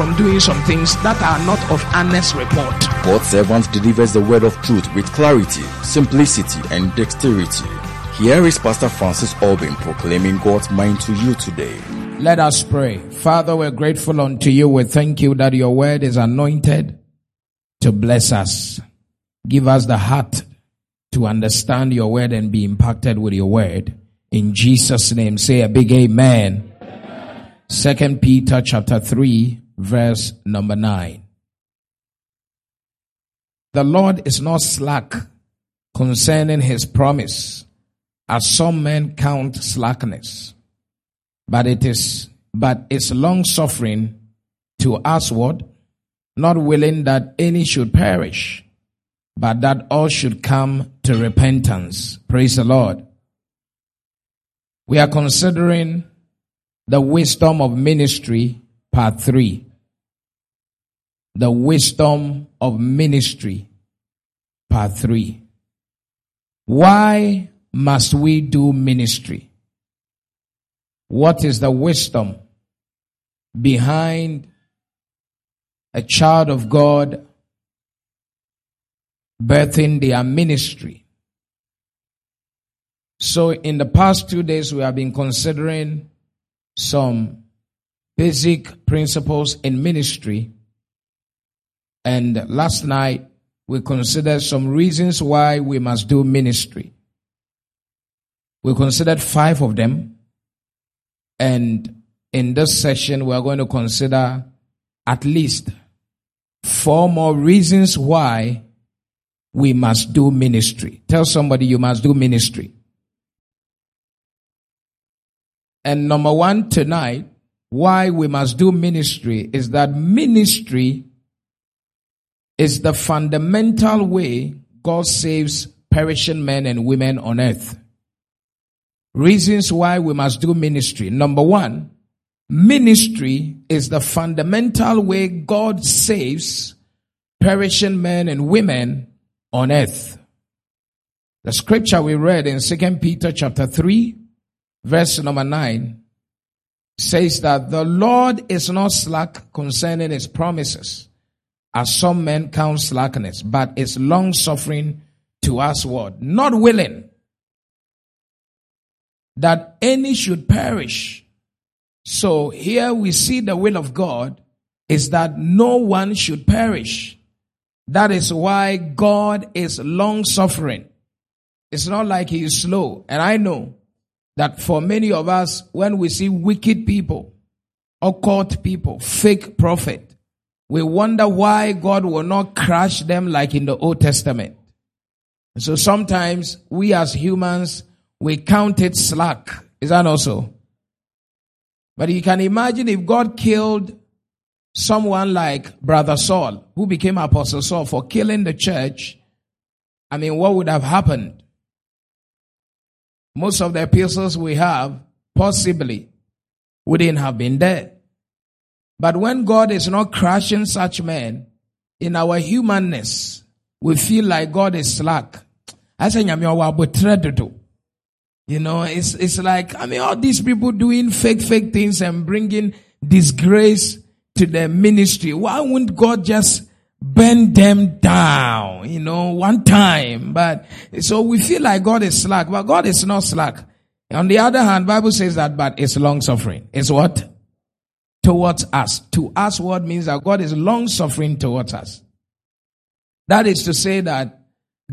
from doing some things that are not of honest report. God's servant delivers the word of truth with clarity, simplicity, and dexterity. Here is Pastor Francis Albin proclaiming God's mind to you today. Let us pray. Father, we're grateful unto you. We thank you that your word is anointed to bless us. Give us the heart to understand your word and be impacted with your word. In Jesus' name, say a big amen. Second Peter chapter 3 verse number 9. The Lord is not slack concerning his promise, as some men count slackness, but it is, but is long suffering to us what? Not willing that any should perish, but that all should come to repentance. Praise the Lord. We are considering the wisdom of ministry, part three the wisdom of ministry. Part three. Why must we do ministry? What is the wisdom behind a child of God birthing their ministry? So in the past two days, we have been considering some basic principles in ministry and last night, we considered some reasons why we must do ministry. We considered five of them. And in this session, we are going to consider at least four more reasons why we must do ministry. Tell somebody you must do ministry. And number one tonight, why we must do ministry is that ministry is the fundamental way God saves perishing men and women on earth. Reasons why we must do ministry. Number one, ministry is the fundamental way God saves perishing men and women on earth. The scripture we read in 2 Peter chapter 3 verse number 9 says that the Lord is not slack concerning his promises as some men count slackness, but is long suffering to us what? Not willing that any should perish. So here we see the will of God is that no one should perish. That is why God is long suffering. It's not like he is slow. And I know that for many of us, when we see wicked people, occult people, fake prophet, we wonder why God will not crush them like in the Old Testament. So sometimes we as humans, we count it slack. Is that also? But you can imagine if God killed someone like Brother Saul, who became Apostle Saul for killing the church, I mean, what would have happened? Most of the epistles we have possibly wouldn't have been there. But when God is not crushing such men, in our humanness, we feel like God is slack. I say, You know, it's, it's like, I mean, all these people doing fake, fake things and bringing disgrace to their ministry. Why wouldn't God just bend them down, you know, one time? But so we feel like God is slack, but God is not slack. On the other hand, Bible says that, but it's long suffering. It's what? Towards us. To us, what means that God is long suffering towards us. That is to say that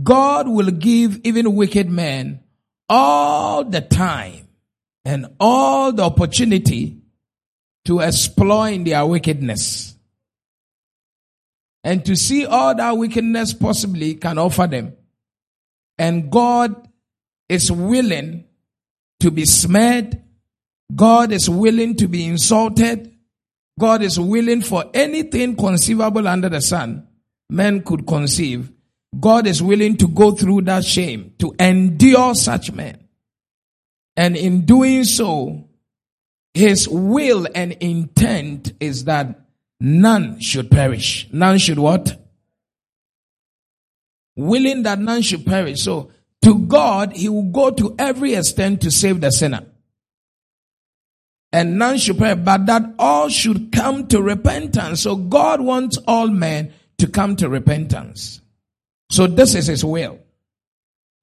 God will give even wicked men all the time and all the opportunity to exploit in their wickedness and to see all that wickedness possibly can offer them. And God is willing to be smeared. God is willing to be insulted. God is willing for anything conceivable under the sun men could conceive. God is willing to go through that shame to endure such men. And in doing so, his will and intent is that none should perish. None should what? Willing that none should perish. So to God, he will go to every extent to save the sinner. And none should perish, but that all should come to repentance. So God wants all men to come to repentance. So this is his will.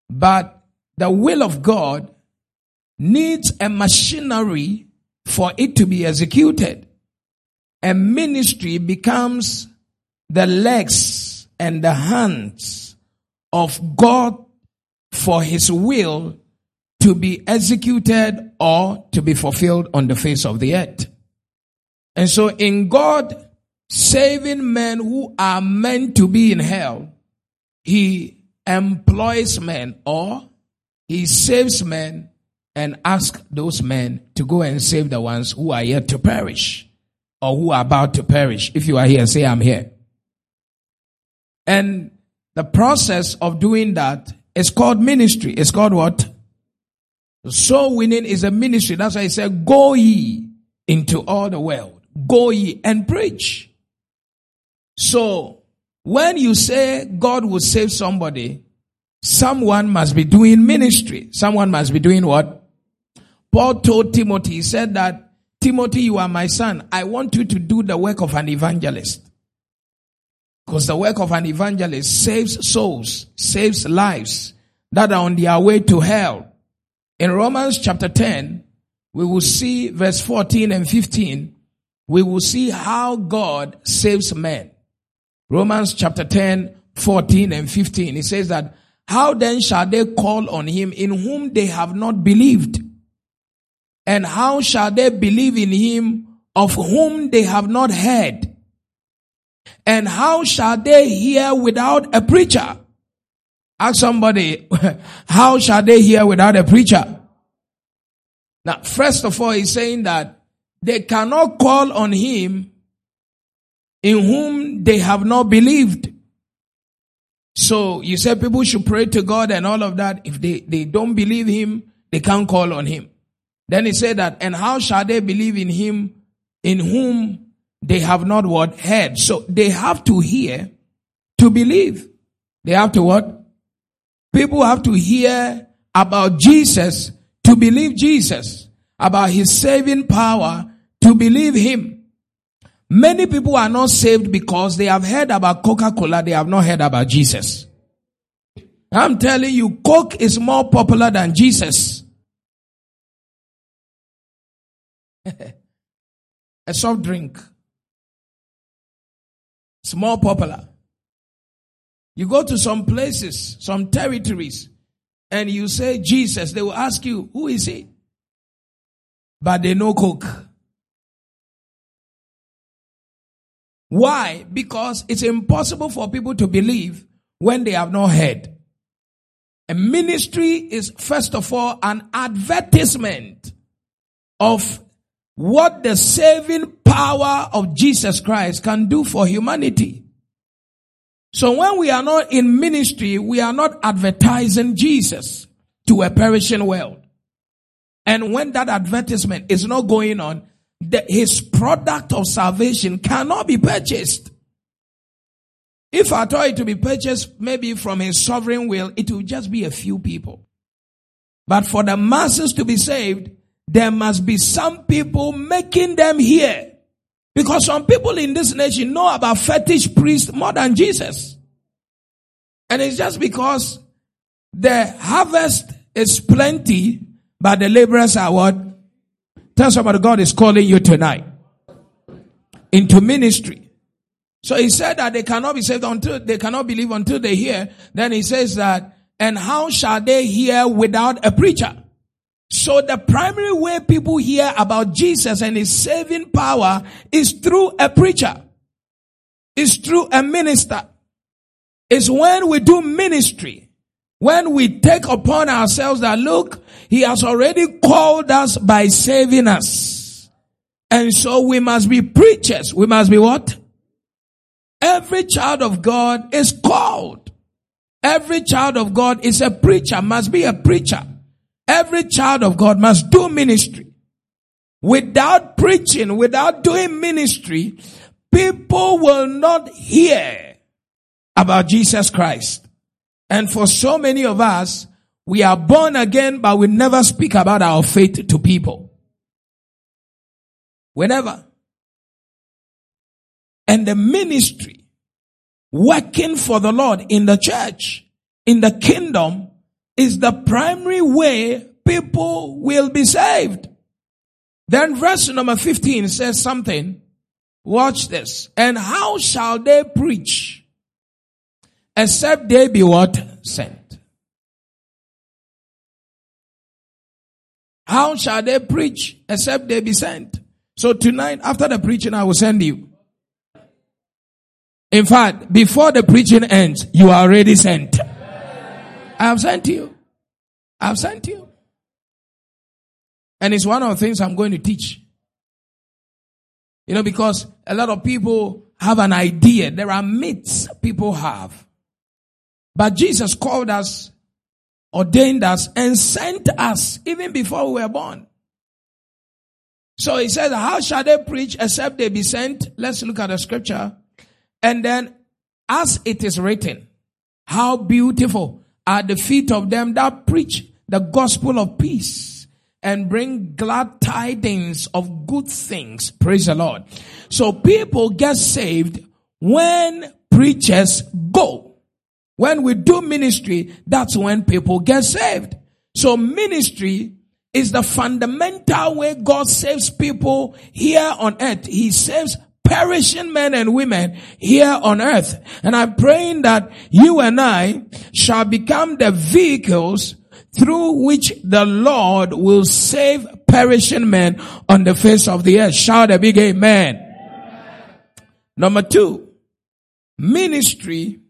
But the will of God needs a machinery for it to be executed. A ministry becomes the legs and the hands of God for his will to be executed or to be fulfilled on the face of the earth. And so in God saving men who are meant to be in hell, he employs men or he saves men and asks those men to go and save the ones who are yet to perish or who are about to perish. If you are here, say, I'm here. And the process of doing that is called ministry. It's called what? Soul winning is a ministry. That's why he said, go ye into all the world. Go ye and preach. So when you say God will save somebody, someone must be doing ministry. Someone must be doing what? Paul told Timothy, he said that, Timothy, you are my son. I want you to do the work of an evangelist. Because the work of an evangelist saves souls, saves lives that are on their way to hell. In Romans chapter 10, we will see verse 14 and 15. We will see how God saves men. Romans chapter 10, 14 and 15. It says that, how then shall they call on him in whom they have not believed? And how shall they believe in him of whom they have not heard? And how shall they hear without a preacher? Ask somebody, how shall they hear without a preacher? Now, first of all, he's saying that they cannot call on him in whom they have not believed. So you said people should pray to God and all of that. If they, they don't believe him, they can't call on him. Then he said that, and how shall they believe in him in whom they have not what heard? So they have to hear to believe. They have to what? People have to hear about Jesus to believe Jesus, about his saving power to believe him. Many people are not saved because they have heard about Coca-Cola, they have not heard about Jesus. I'm telling you, Coke is more popular than Jesus. A soft drink. It's more popular. You go to some places, some territories, and you say Jesus, they will ask you, who is he? But they know Coke. Why? Because it's impossible for people to believe when they have not heard. A ministry is first of all an advertisement of what the saving power of Jesus Christ can do for humanity. So when we are not in ministry, we are not advertising Jesus to a perishing world. And when that advertisement is not going on, the, his product of salvation cannot be purchased. If I told it to be purchased maybe from his sovereign will, it will just be a few people. But for the masses to be saved, there must be some people making them hear. Because some people in this nation know about fetish priests more than Jesus. And it's just because the harvest is plenty, but the laborers are what? Tell somebody God is calling you tonight into ministry. So he said that they cannot be saved until they cannot believe until they hear. Then he says that, and how shall they hear without a preacher? So the primary way people hear about Jesus and his saving power is through a preacher. Is through a minister. Is when we do ministry. When we take upon ourselves that look, he has already called us by saving us. And so we must be preachers. We must be what? Every child of God is called. Every child of God is a preacher, must be a preacher. Every child of God must do ministry. Without preaching, without doing ministry, people will not hear about Jesus Christ. And for so many of us, we are born again, but we never speak about our faith to people. Whenever. And the ministry working for the Lord in the church, in the kingdom, is the primary way people will be saved. Then verse number 15 says something. Watch this. And how shall they preach except they be what? Sent. How shall they preach except they be sent? So tonight, after the preaching, I will send you. In fact, before the preaching ends, you are already sent. I have sent you. I have sent you. And it's one of the things I'm going to teach. You know, because a lot of people have an idea. There are myths people have. But Jesus called us, ordained us, and sent us even before we were born. So he says, how shall they preach except they be sent? Let's look at the scripture. And then, as it is written, how beautiful are the feet of them that preach the gospel of peace and bring glad tidings of good things. Praise the Lord. So people get saved when preachers go. When we do ministry, that's when people get saved. So ministry is the fundamental way God saves people here on earth. He saves perishing men and women here on earth. And I'm praying that you and I shall become the vehicles through which the Lord will save perishing men on the face of the earth. Shout a big amen. Number two, ministry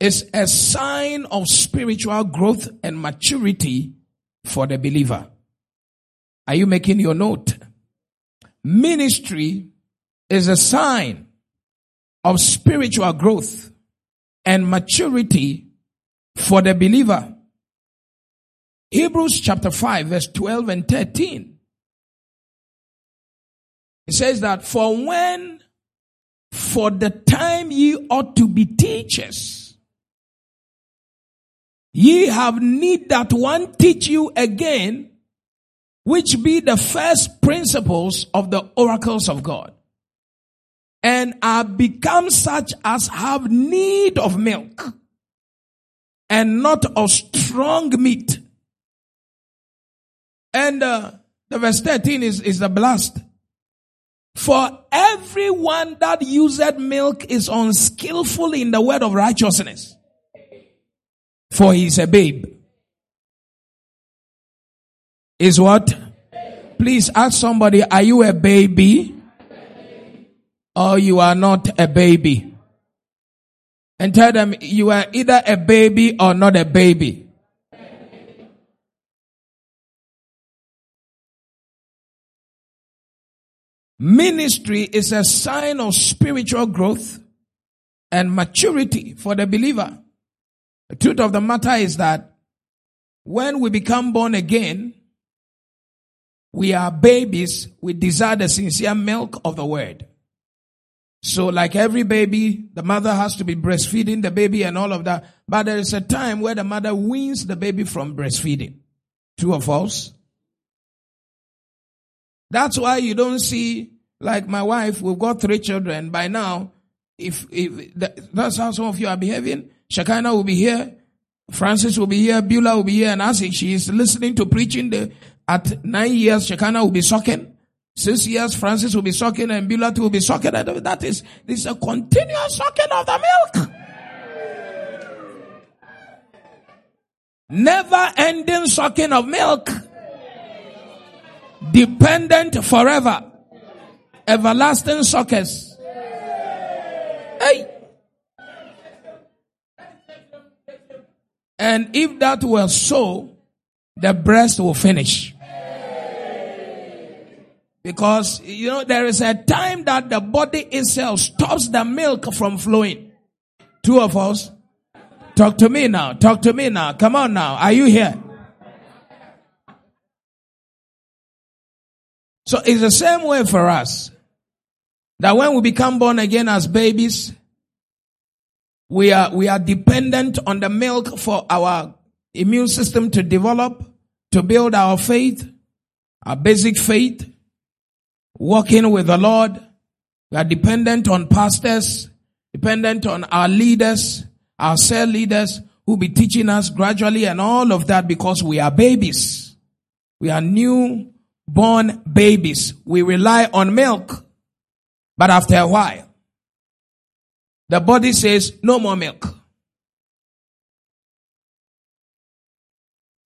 is a sign of spiritual growth and maturity for the believer. Are you making your note? Ministry is a sign of spiritual growth and maturity for the believer. Hebrews chapter 5 verse 12 and 13. It says that for when for the time ye ought to be teachers, ye have need that one teach you again, which be the first principles of the oracles of God, and are become such as have need of milk, and not of strong meat and uh, the verse 13 is, is the blast. For everyone that useth milk is unskillful in the word of righteousness. For he is a babe. Is what? Please ask somebody, are you a baby? Or you are not a baby? And tell them you are either a baby or not a baby. Ministry is a sign of spiritual growth and maturity for the believer. The truth of the matter is that when we become born again, we are babies. We desire the sincere milk of the word. So like every baby, the mother has to be breastfeeding the baby and all of that. But there is a time where the mother weans the baby from breastfeeding. True or false? That's why you don't see, like my wife, we've got three children. By now, if, if that's how some of you are behaving, Shekinah will be here, Francis will be here, Beulah will be here, and as she is listening to preaching, the, at nine years, Shekinah will be sucking. Six years, Francis will be sucking, and Beulah will be sucking. That is, this is a continuous sucking of the milk. Never ending sucking of milk dependent forever, everlasting suckers. Hey. And if that were so, the breast will finish. Because, you know, there is a time that the body itself stops the milk from flowing. Two of us. Talk to me now. Talk to me now. Come on now. Are you here? So it's the same way for us. That when we become born again as babies, we are, we are dependent on the milk for our immune system to develop, to build our faith, our basic faith, walking with the Lord. We are dependent on pastors, dependent on our leaders, our cell leaders who be teaching us gradually and all of that because we are babies. We are new born babies. We rely on milk. But after a while, the body says, no more milk.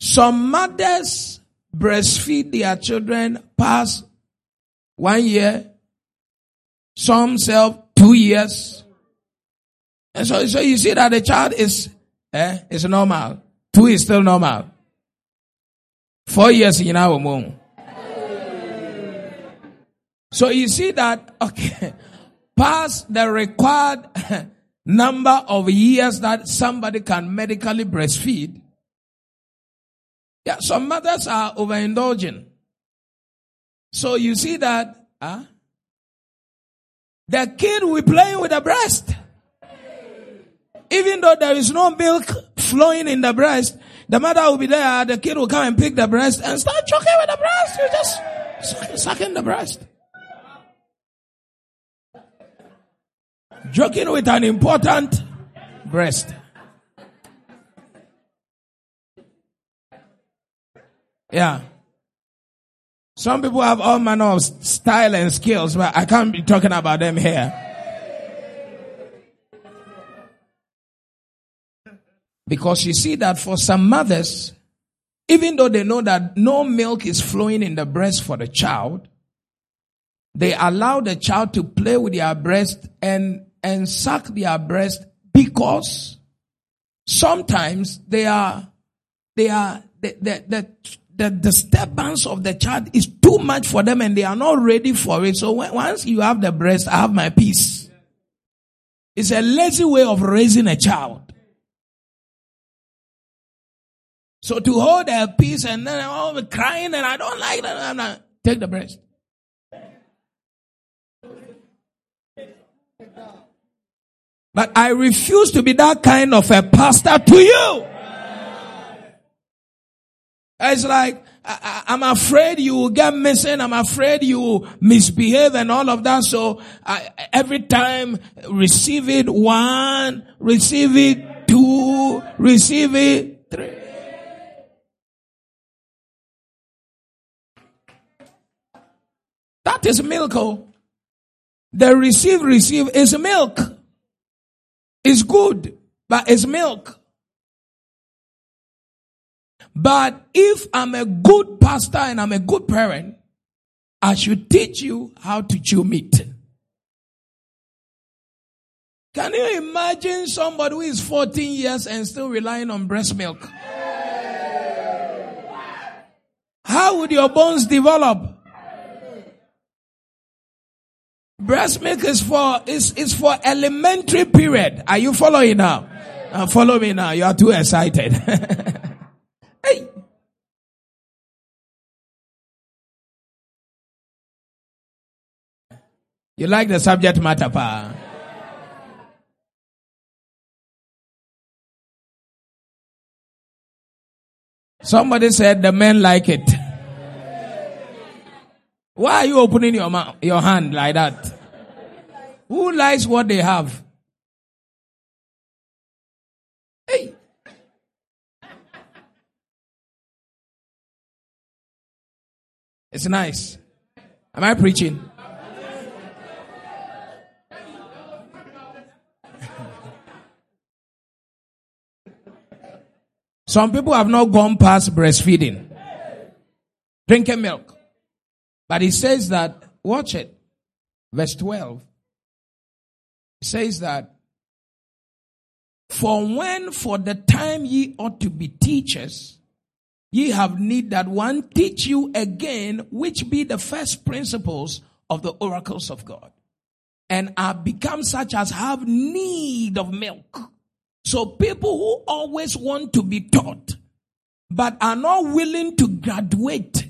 Some mothers breastfeed their children past one year, some self two years. And so, so you see that the child is, eh, is normal. Two is still normal. Four years in our womb. So you see that, okay, past the required number of years that somebody can medically breastfeed. Yeah, some mothers are overindulging. So you see that, huh? The kid will playing with the breast. Even though there is no milk flowing in the breast, the mother will be there, the kid will come and pick the breast and start choking with the breast. You just sucking the breast. joking with an important breast. Yeah. Some people have all manner of style and skills, but I can't be talking about them here. Because you see that for some mothers, even though they know that no milk is flowing in the breast for the child, they allow the child to play with their breast and and suck their breast because sometimes they are, they are, the, the, the, the disturbance of the child is too much for them and they are not ready for it. So when, once you have the breast, I have my peace. It's a lazy way of raising a child. So to hold a peace and then oh, all the crying and I don't like that, I'm not, take the breast. But I refuse to be that kind of a pastor to you. It's like, I, am afraid you will get missing. I'm afraid you will misbehave and all of that. So I, every time receive it one, receive it two, receive it three. That is milk. Oh. The receive, receive is milk. It's good, but it's milk. But if I'm a good pastor and I'm a good parent, I should teach you how to chew meat. Can you imagine somebody who is 14 years and still relying on breast milk? How would your bones develop? Breast milk is for is is for elementary period. Are you following now? Uh, follow me now. You are too excited. You like the subject matter, pa? Somebody said the men like it. Why are you opening your your hand like that? Who likes what they have? Hey. It's nice. Am I preaching? Some people have not gone past breastfeeding, drinking milk. But he says that, watch it, verse 12. He says that, for when for the time ye ought to be teachers, ye have need that one teach you again, which be the first principles of the oracles of God, and are become such as have need of milk, So people who always want to be taught, but are not willing to graduate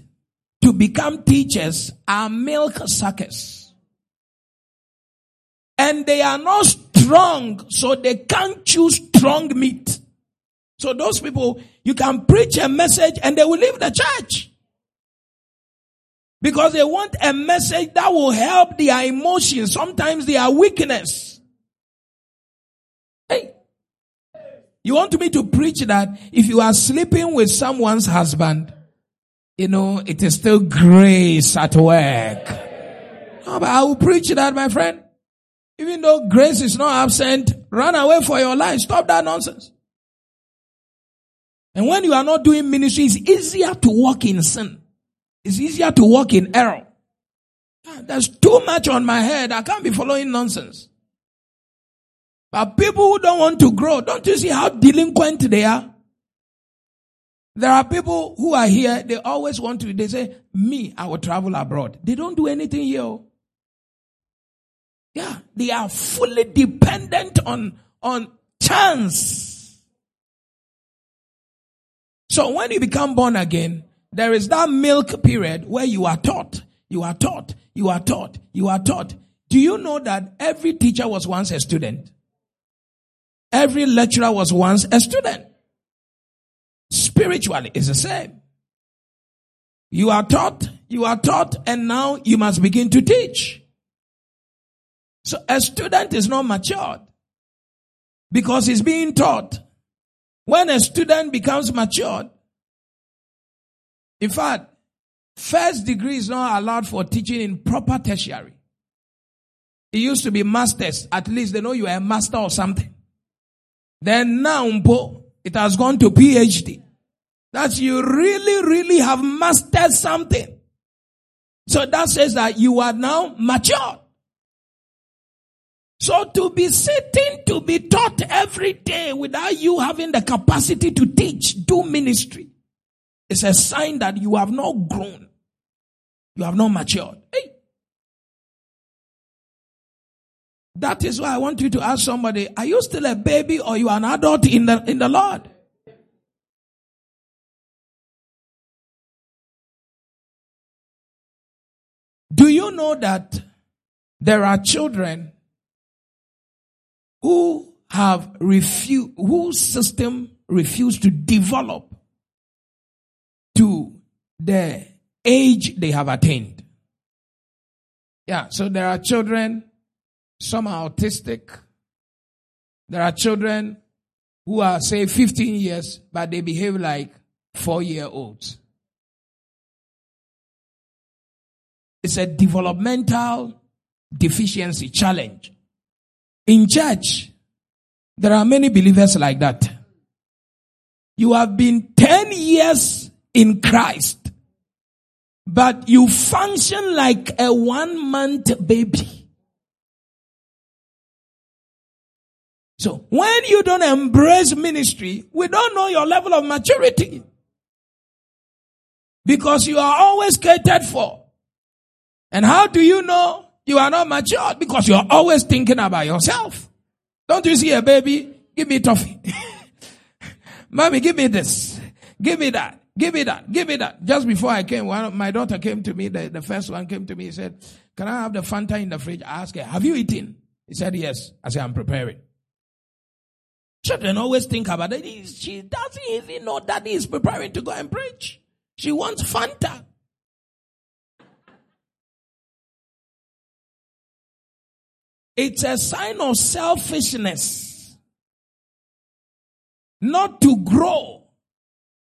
to become teachers are milk suckers. And they are not strong, so they can't choose strong meat. So those people, you can preach a message and they will leave the church. Because they want a message that will help their emotions, sometimes their weakness. Hey, you want me to preach that if you are sleeping with someone's husband, you know, it is still grace at work. No, but I will preach that, my friend. Even though grace is not absent, run away for your life. Stop that nonsense. And when you are not doing ministry, it's easier to walk in sin. It's easier to walk in error. Ah, there's too much on my head. I can't be following nonsense. But people who don't want to grow, don't you see how delinquent they are? There are people who are here, they always want to, they say, me, I will travel abroad. They don't do anything here. Oh. Yeah, they are fully dependent on, on chance. So when you become born again, there is that milk period where you are taught, you are taught, you are taught, you are taught. Do you know that every teacher was once a student? Every lecturer was once a student. Spiritually, it's the same. You are taught, you are taught, and now you must begin to teach. So a student is not matured because he's being taught. When a student becomes matured, in fact, first degree is not allowed for teaching in proper tertiary. It used to be masters. At least they know you are a master or something. Then now, it has gone to PhD. That you really, really have mastered something. So that says that you are now mature. So to be sitting to be taught every day without you having the capacity to teach, do ministry, is a sign that you have not grown. You have not matured. Hey. That is why I want you to ask somebody, are you still a baby or you are an adult in the, in the Lord? Do you know that there are children who have refused, whose system refused to develop to the age they have attained? Yeah, so there are children some are autistic. There are children who are, say, 15 years, but they behave like four year olds. It's a developmental deficiency challenge. In church, there are many believers like that. You have been 10 years in Christ, but you function like a one month baby. So when you don't embrace ministry, we don't know your level of maturity. Because you are always catered for. And how do you know you are not mature? Because you're always thinking about yourself. Don't you see a baby? Give me toffee. Mommy, give me this. Give me that. Give me that. Give me that. Just before I came, one, my daughter came to me, the, the first one came to me, he said, can I have the Fanta in the fridge? I asked her, have you eaten? He said, yes. I said, I'm preparing. Children always think about it. She doesn't even know that he is preparing to go and preach. She wants Fanta. It's a sign of selfishness. Not to grow,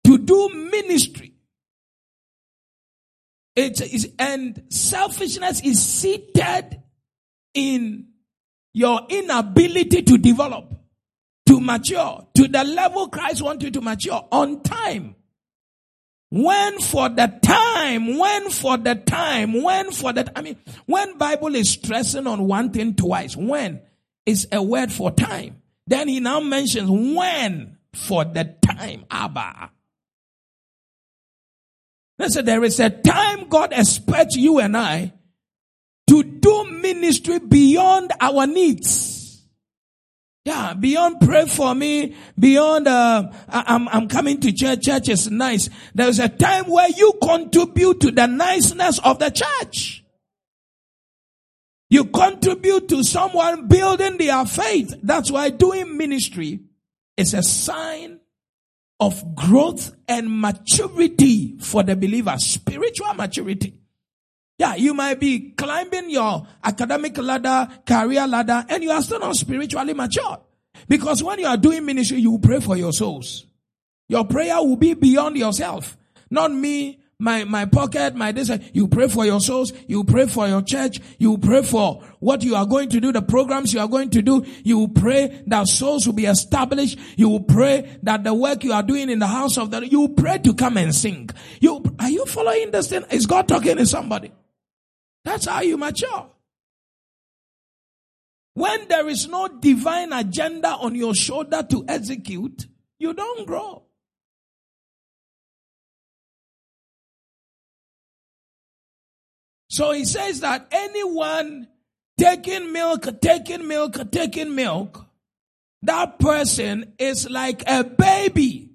to do ministry. It is, and selfishness is seated in your inability to develop to mature to the level Christ wants you to mature on time. When for the time, when for the time, when for the, I mean, when Bible is stressing on one thing twice, when is a word for time. Then he now mentions when for the time, Abba. Listen, there is a time God expects you and I to do ministry beyond our needs. Yeah. Beyond pray for me, beyond uh, I'm I'm coming to church. Church is nice. There's a time where you contribute to the niceness of the church. You contribute to someone building their faith. That's why doing ministry is a sign of growth and maturity for the believer. Spiritual maturity. Yeah, you might be climbing your academic ladder, career ladder, and you are still not spiritually mature. Because when you are doing ministry, you pray for your souls. Your prayer will be beyond yourself. Not me, my, my pocket, my this. You pray for your souls. You pray for your church. You pray for what you are going to do, the programs you are going to do. You pray that souls will be established. You pray that the work you are doing in the house of the, you pray to come and sing. You, are you following this thing? Is God talking to somebody? That's how you mature. When there is no divine agenda on your shoulder to execute, you don't grow. So he says that anyone taking milk, taking milk, taking milk, that person is like a baby.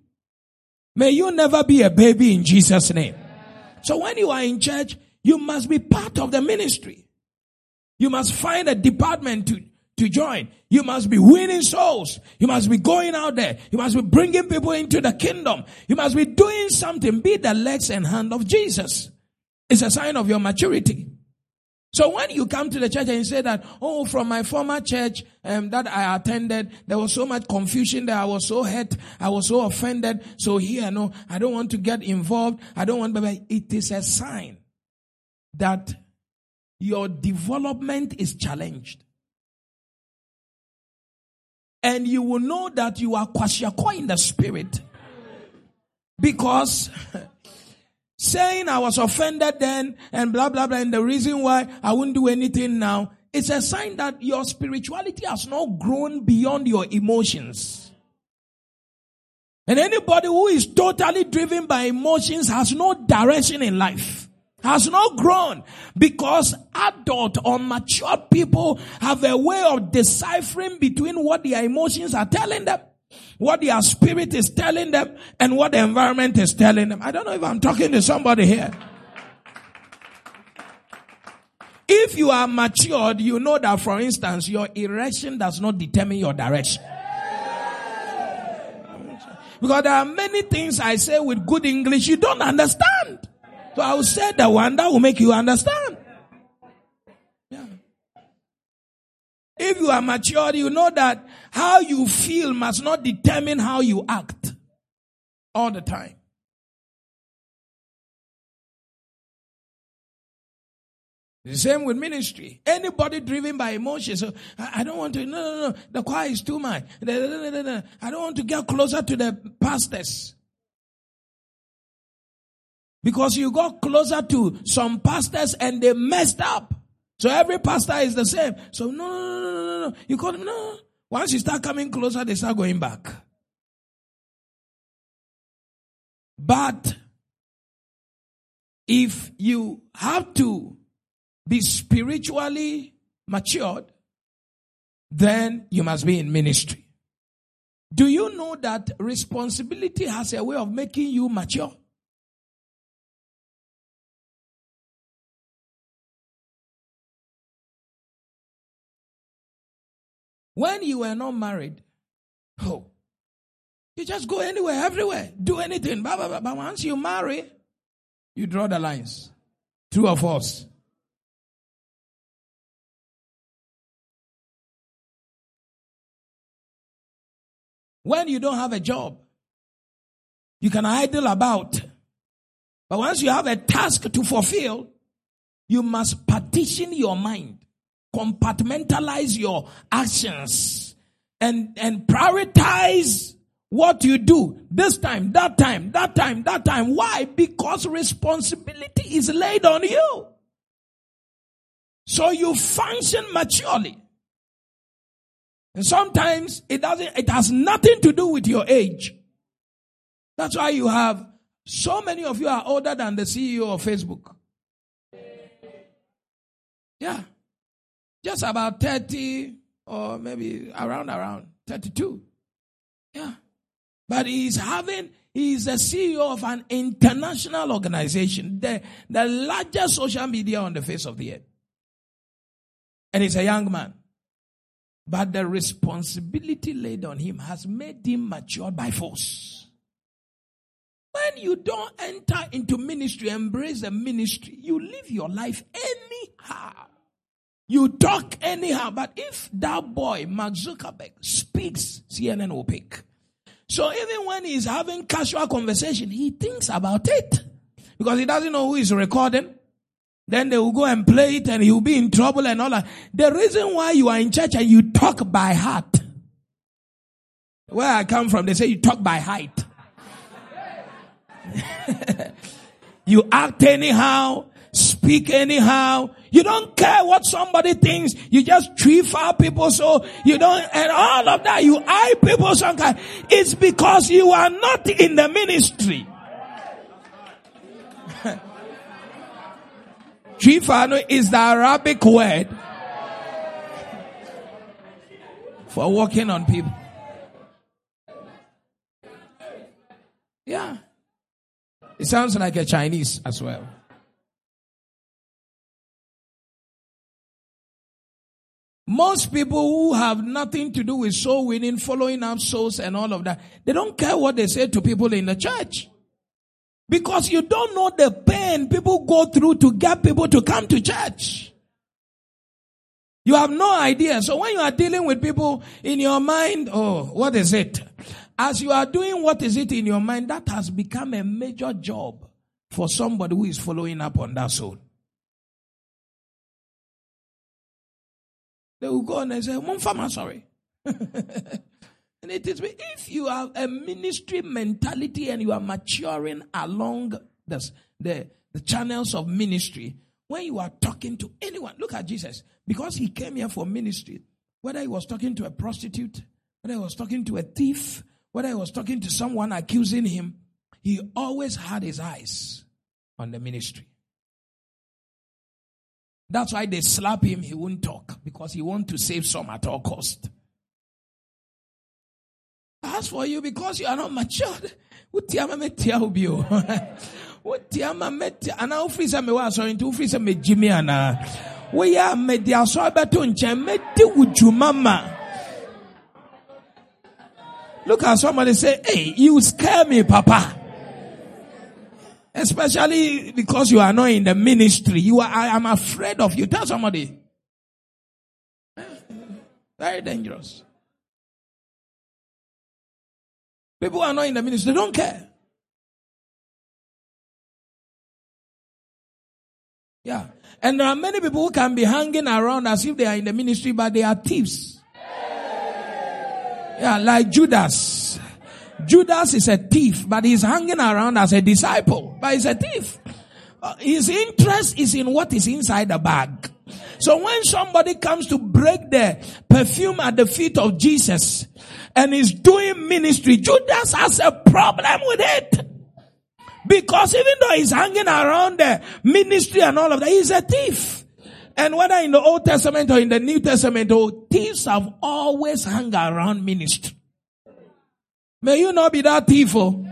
May you never be a baby in Jesus' name. So when you are in church, you must be part of the ministry. You must find a department to, to join. You must be winning souls. You must be going out there. You must be bringing people into the kingdom. You must be doing something. Be the legs and hand of Jesus. It's a sign of your maturity. So when you come to the church and you say that, oh, from my former church um, that I attended, there was so much confusion there. I was so hurt. I was so offended. So here, no, I don't want to get involved. I don't want, it is a sign that your development is challenged. And you will know that you are kwashiorkor in the spirit. Because saying I was offended then and blah, blah, blah, and the reason why I won't do anything now, it's a sign that your spirituality has not grown beyond your emotions. And anybody who is totally driven by emotions has no direction in life has not grown because adult or mature people have a way of deciphering between what their emotions are telling them, what their spirit is telling them, and what the environment is telling them. I don't know if I'm talking to somebody here. If you are matured, you know that, for instance, your erection does not determine your direction. Because there are many things I say with good English you don't understand. So I will say the one that will make you understand. Yeah. If you are mature, you know that how you feel must not determine how you act all the time. The same with ministry. Anybody driven by emotions. So I don't want to, no, no, no. The choir is too much. I don't want to get closer to the pastors. Because you got closer to some pastors and they messed up. So every pastor is the same. So no, no, no, no, no. You call them, no. Once you start coming closer, they start going back. But if you have to be spiritually matured, then you must be in ministry. Do you know that responsibility has a way of making you mature? When you were not married, oh, you just go anywhere, everywhere, do anything. Blah, blah, blah. But once you marry, you draw the lines. True or false? When you don't have a job, you can idle about. But once you have a task to fulfill, you must partition your mind compartmentalize your actions and, and prioritize what you do this time, that time, that time, that time. Why? Because responsibility is laid on you. So you function maturely. And sometimes it doesn't, it has nothing to do with your age. That's why you have so many of you are older than the CEO of Facebook. Yeah. Just about 30 or maybe around, around 32. Yeah. But he's having, he's the CEO of an international organization, the, the largest social media on the face of the earth. And he's a young man. But the responsibility laid on him has made him mature by force. When you don't enter into ministry, embrace the ministry, you live your life anyhow. You talk anyhow. But if that boy, Mark Zuckerberg, speaks, CNN will pick. So even when he's having casual conversation, he thinks about it. Because he doesn't know who is recording. Then they will go and play it and he'll be in trouble and all that. The reason why you are in church and you talk by heart. Where I come from, they say you talk by height. you act anyhow, speak anyhow. You don't care what somebody thinks. You just treat far people so you don't, and all of that. You eye people some kind. It's because you are not in the ministry. Trifano is the Arabic word for working on people. Yeah. It sounds like a Chinese as well. Most people who have nothing to do with soul winning, following up souls and all of that, they don't care what they say to people in the church. Because you don't know the pain people go through to get people to come to church. You have no idea. So when you are dealing with people in your mind, oh, what is it? As you are doing what is it in your mind, that has become a major job for somebody who is following up on that soul. They will go and say, Mumfama, sorry. and it is if you have a ministry mentality and you are maturing along the, the, the channels of ministry, when you are talking to anyone, look at Jesus. Because he came here for ministry, whether he was talking to a prostitute, whether he was talking to a thief, whether he was talking to someone accusing him, he always had his eyes on the ministry. That's why they slap him, he won't talk because he want to save some at all cost. As for you, because you are not matured, utiama metia ubio. Utiama metia. Ana ufri se me wa sorry, nti ufri se me jimi ana. We ya media so abeto nche medi ujumama. Look at somebody say, hey, you scare me, papa. Especially because you are not in the ministry. You are, I am afraid of you. Tell somebody. Very dangerous. People are not in the ministry. They don't care. Yeah. And there are many people who can be hanging around as if they are in the ministry, but they are thieves. Yeah, like Judas. Judas is a thief, but he's hanging around as a disciple, but he's a thief. Uh, his interest is in what is inside the bag. So when somebody comes to break the perfume at the feet of Jesus and is doing ministry, Judas has a problem with it. Because even though he's hanging around the ministry and all of that, he's a thief. And whether in the Old Testament or in the New Testament, oh, thieves have always hung around ministry. May you not be that thief. Oh.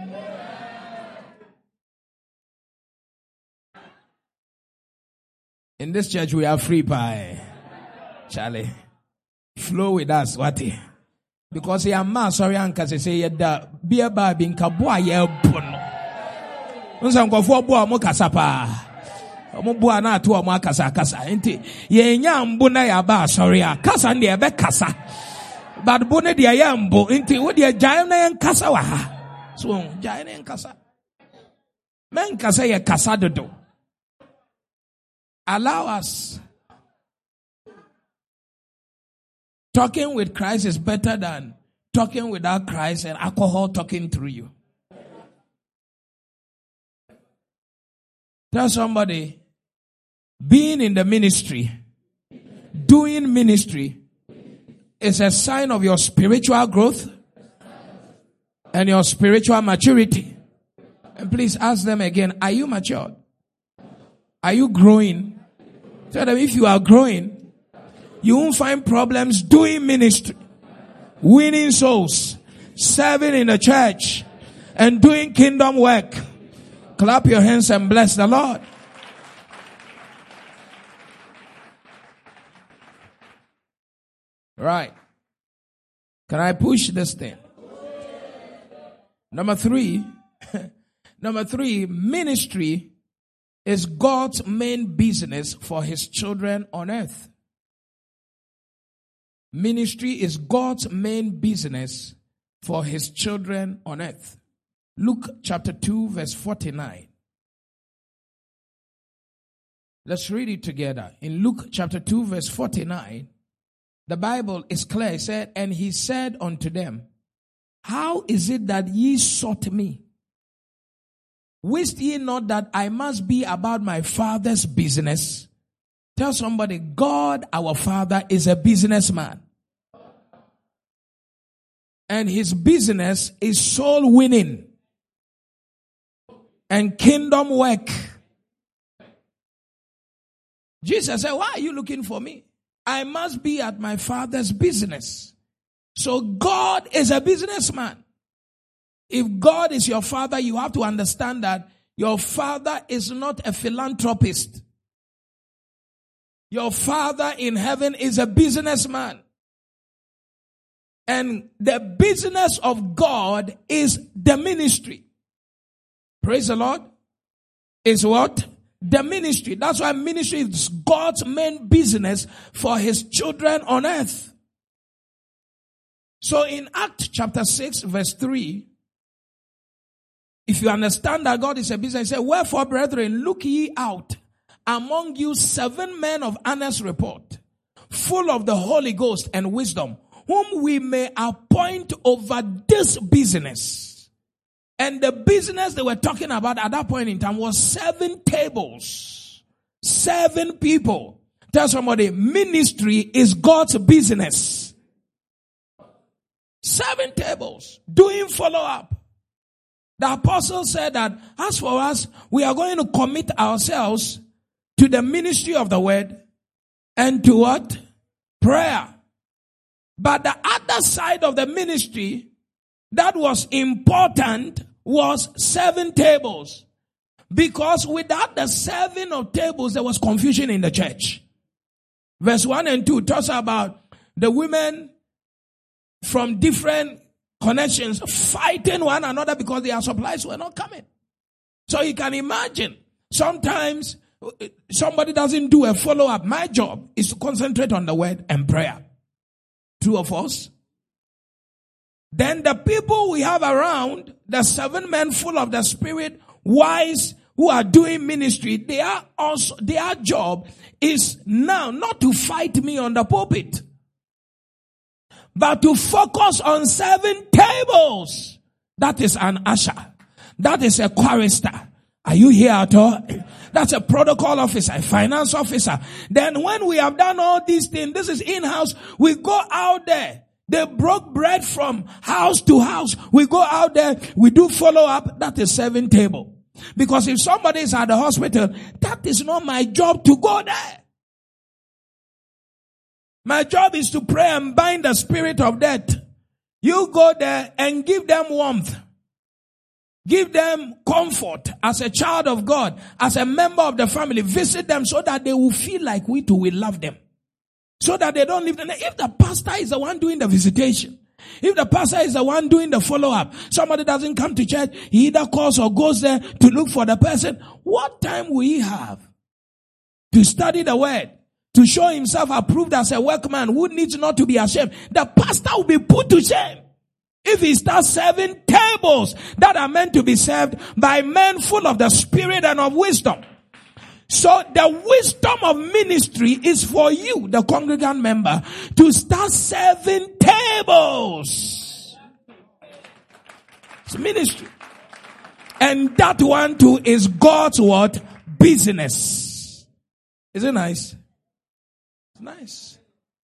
In this church, we are free pie. Charlie, flow with us, what? Because he am ma sorry anka se say yeda bia ba bi nka bo a ye bu no. Nsa nkofo bo a mo kasa pa. Mo bo a na ato mo akasa kasa. Enti ye nya mbu na ya ba sorry a kasa ndi ebe kasa. But bo ne dia ye mbu enti wo dia gyae na ye nkasa wa ha. So gyae na ye nkasa. Men kasa ye kasa dodo. Allow us. Talking with Christ is better than talking without Christ and alcohol talking through you. Tell somebody, being in the ministry, doing ministry is a sign of your spiritual growth and your spiritual maturity. And please ask them again, are you matured? Are you growing? Tell them if you are growing, you won't find problems doing ministry. winning souls, serving in the church, and doing kingdom work. Clap your hands and bless the Lord. Right. Can I push this thing? Number three, number three, ministry is God's main business for his children on earth. Ministry is God's main business for his children on earth. Luke chapter 2, verse 49. Let's read it together. In Luke chapter 2, verse 49, the Bible is clear. It said, And he said unto them, How is it that ye sought me? Wist ye not that I must be about my father's business? Tell somebody, God our father is a businessman. And his business is soul winning and kingdom work. Jesus said, Why are you looking for me? I must be at my father's business. So God is a businessman. If God is your father, you have to understand that your father is not a philanthropist. Your father in heaven is a businessman. And the business of God is the ministry. Praise the Lord. Is what? The ministry. That's why ministry is God's main business for his children on earth. So in Act chapter 6 verse 3, if you understand that God is a business, say, wherefore brethren, look ye out among you seven men of honest report, full of the Holy Ghost and wisdom, whom we may appoint over this business. And the business they were talking about at that point in time was seven tables, seven people. Tell somebody, ministry is God's business. Seven tables, doing follow up. The apostle said that as for us, we are going to commit ourselves to the ministry of the word and to what? Prayer. But the other side of the ministry that was important was seven tables. Because without the seven of tables, there was confusion in the church. Verse 1 and 2 talks about the women from different connections fighting one another because their supplies were not coming. So you can imagine sometimes somebody doesn't do a follow up. My job is to concentrate on the word and prayer. Two of us. Then the people we have around, the seven men full of the spirit, wise, who are doing ministry, they are also, their job is now not to fight me on the pulpit, but to focus on seven tables. That is an usher. That is a chorister. Are you here at all? That's a protocol officer, a finance officer. Then when we have done all these things, this is in-house, we go out there. They broke bread from house to house. We go out there, we do follow up. That is seven table. Because if somebody is at the hospital, that is not my job to go there. My job is to pray and bind the spirit of death. You go there and give them warmth. Give them comfort as a child of God, as a member of the family. Visit them so that they will feel like we too will love them. So that they don't leave them. If the pastor is the one doing the visitation, if the pastor is the one doing the follow up, somebody doesn't come to church, he either calls or goes there to look for the person. What time will he have to study the word? To show himself approved as a workman who needs not to be ashamed. The pastor will be put to shame. If he starts serving tables that are meant to be served by men full of the spirit and of wisdom. So the wisdom of ministry is for you, the congregant member, to start serving tables. It's ministry. And that one too is God's what? Business. Is it nice? It's nice.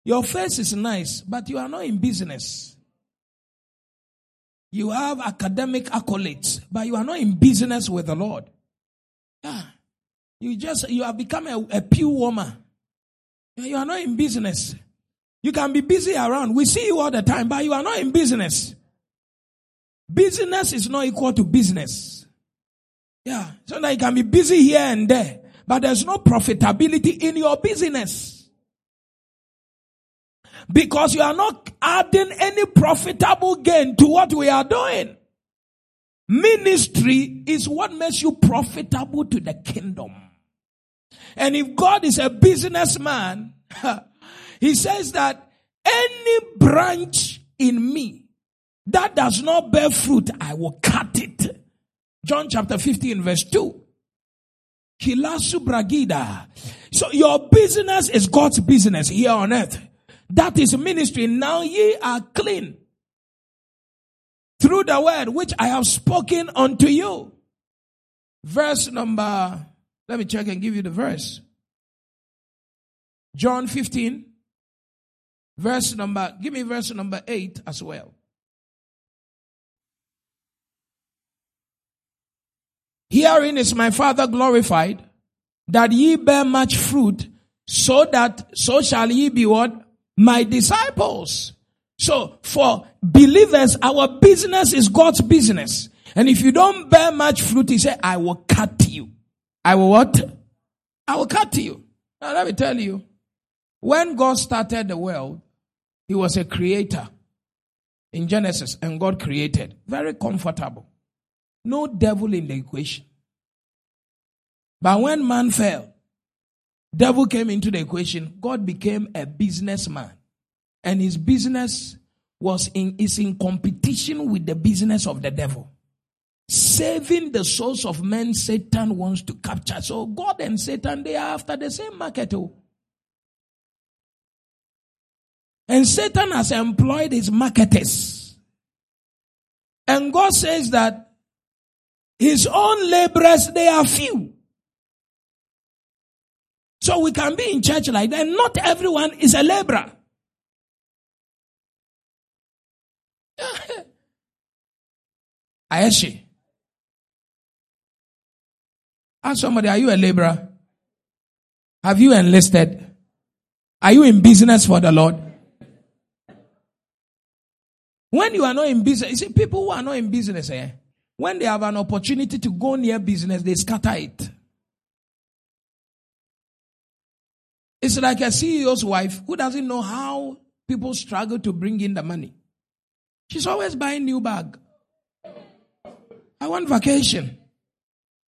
Your face is nice, but you are not in business. You have academic accolades, but you are not in business with the Lord. Yeah. You just, you have become a, a pew warmer. You are not in business. You can be busy around. We see you all the time, but you are not in business. Business is not equal to business. Yeah. So that you can be busy here and there, but there's no profitability in your business. Because you are not adding any profitable gain to what we are doing. Ministry is what makes you profitable to the kingdom. And if God is a businessman, he says that any branch in me that does not bear fruit, I will cut it. John chapter 15 verse 2. Kilasu bragida. So your business is God's business here on earth. That is ministry. Now ye are clean through the word which I have spoken unto you. Verse number, let me check and give you the verse. John 15, verse number, give me verse number 8 as well. Herein is my Father glorified, that ye bear much fruit, so that, so shall ye be what? My disciples. So for believers, our business is God's business. And if you don't bear much fruit, he said, I will cut you. I will what? I will cut to you. Now let me tell you, when God started the world, he was a creator in Genesis and God created. Very comfortable. No devil in the equation. But when man fell, devil came into the equation. God became a businessman and his business was in is in competition with the business of the devil. Saving the souls of men, Satan wants to capture. So God and Satan, they are after the same market. Oh. And Satan has employed his marketers. And God says that his own laborers, they are few. So we can be in church like that. Not everyone is a laborer. I Ayeshi. Ask somebody, are you a laborer? Have you enlisted? Are you in business for the Lord? When you are not in business, you see, people who are not in business, eh, when they have an opportunity to go near business, they scatter it. It's like a CEO's wife who doesn't know how people struggle to bring in the money. She's always buying new bag. I want vacation.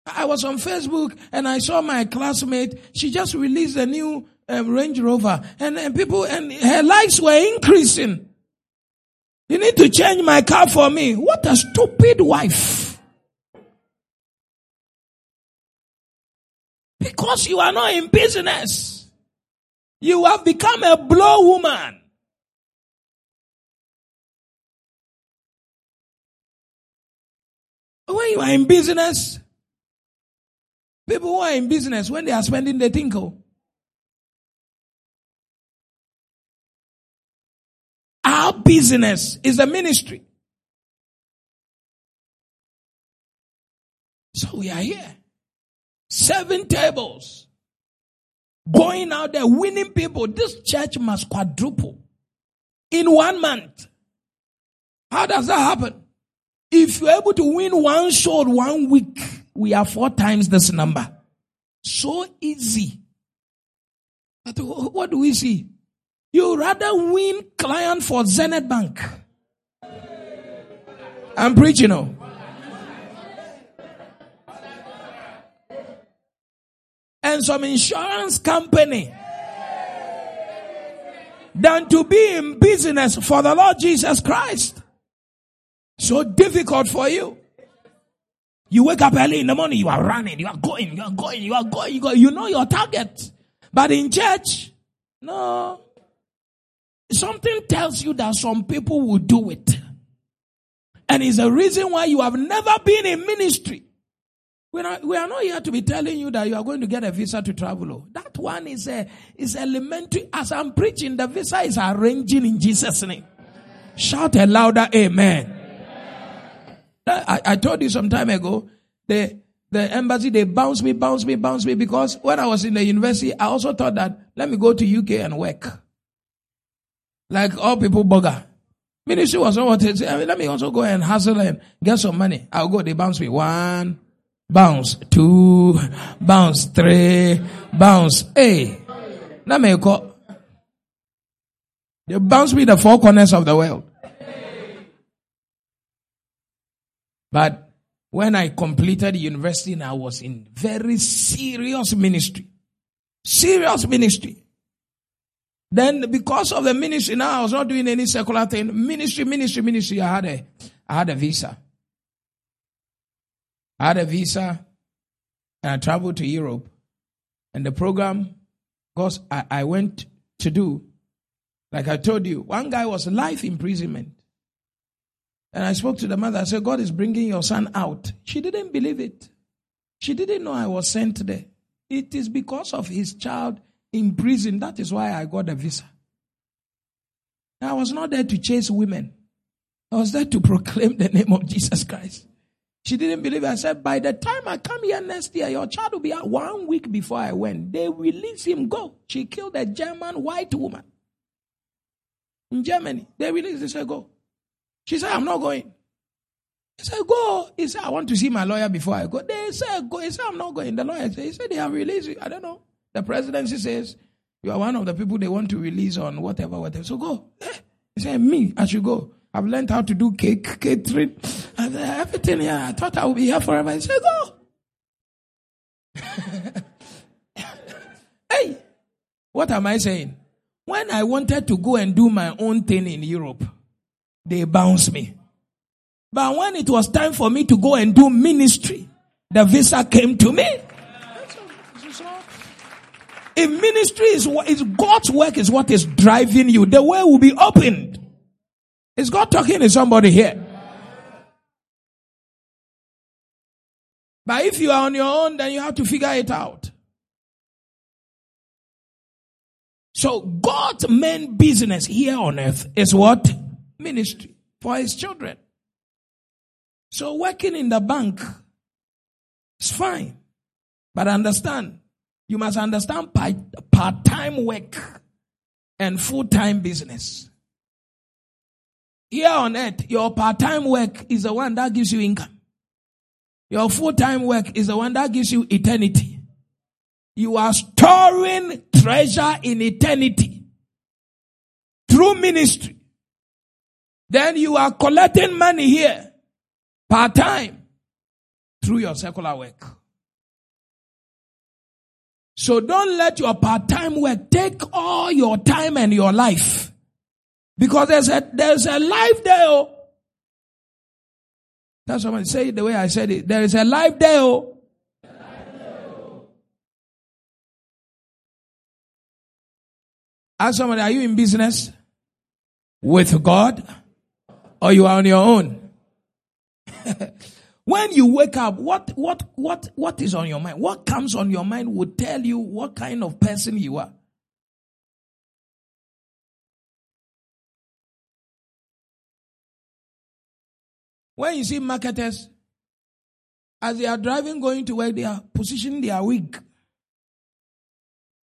I was on Facebook and I saw my classmate. She just released a new um, Range Rover and, and people, and her likes were increasing. You need to change my car for me. What a stupid wife. Because you are not in business. You have become a blow woman. When you are in business, people who are in business, when they are spending, they think, oh, our business is a ministry. So we are here. Seven tables. Going out there, winning people. This church must quadruple in one month. How does that happen? If you're able to win one shot one week, we are four times this number. So easy. But what do we see? You rather win client for Zenith Bank. I'm preaching now. And some insurance company than to be in business for the Lord Jesus Christ. So difficult for you. You wake up early in the morning, you are running, you are going, you are going, you are going, you, you know your target. But in church, no. Something tells you that some people will do it. And it's a reason why you have never been in ministry. We are, we are not here to be telling you that you are going to get a visa to travel. Oh. That one is a, is elementary. As I'm preaching, the visa is arranging in Jesus' name. Shout a louder amen. I, I told you some time ago, the, the embassy, they bounce me, bounce me, bounce me because when I was in the university, I also thought that let me go to UK and work. Like all people bugger. Ministry was not what it I mean, let me also go and hustle and get some money. I'll go, they bounce me. One, bounce, two, bounce, three, bounce. Hey, let me go. They bounce me the four corners of the world. But when I completed university, I was in very serious ministry. Serious ministry. Then because of the ministry, now I was not doing any secular thing. Ministry, ministry, ministry. I had a, I had a visa. I had a visa and I traveled to Europe. And the program, because I, I went to do, like I told you, one guy was life imprisonment. And I spoke to the mother. I said, God is bringing your son out. She didn't believe it. She didn't know I was sent there. It is because of his child in prison. That is why I got a visa. I was not there to chase women. I was there to proclaim the name of Jesus Christ. She didn't believe it. I said, by the time I come here next year, your child will be out. One week before I went, they release him. Go. She killed a German white woman in Germany. They released. They said, go. She said, I'm not going. He said, go. He said, I want to see my lawyer before I go. They said, go. He said, I'm not going. The lawyer said, he said, they have released you. I don't know. The presidency says, you are one of the people they want to release on whatever, whatever. So go. Eh. He said, me, I should go. I've learned how to do cake, catering, and everything. Yeah, I thought I would be here forever. He said, go. hey, what am I saying? When I wanted to go and do my own thing in Europe, they bounced me. But when it was time for me to go and do ministry, the visa came to me. If ministry is what is God's work is what is driving you, the way will be opened. Is God talking to somebody here? But if you are on your own, then you have to figure it out. So God's main business here on earth is what? Ministry for his children. So working in the bank is fine. But understand, you must understand part time work and full time business. Here on earth, your part time work is the one that gives you income. Your full time work is the one that gives you eternity. You are storing treasure in eternity through ministry. Then you are collecting money here part time through your secular work. So don't let your part-time work take all your time and your life. Because there's a, there's a life there. Oh. That's what I say it the way I said it. There is a life there. Oh. Ask somebody, are you in business with God or you are on your own? When you wake up, what, what, what, what is on your mind? What comes on your mind will tell you what kind of person you are. When you see marketers, as they are driving going to work, they are positioning their wig.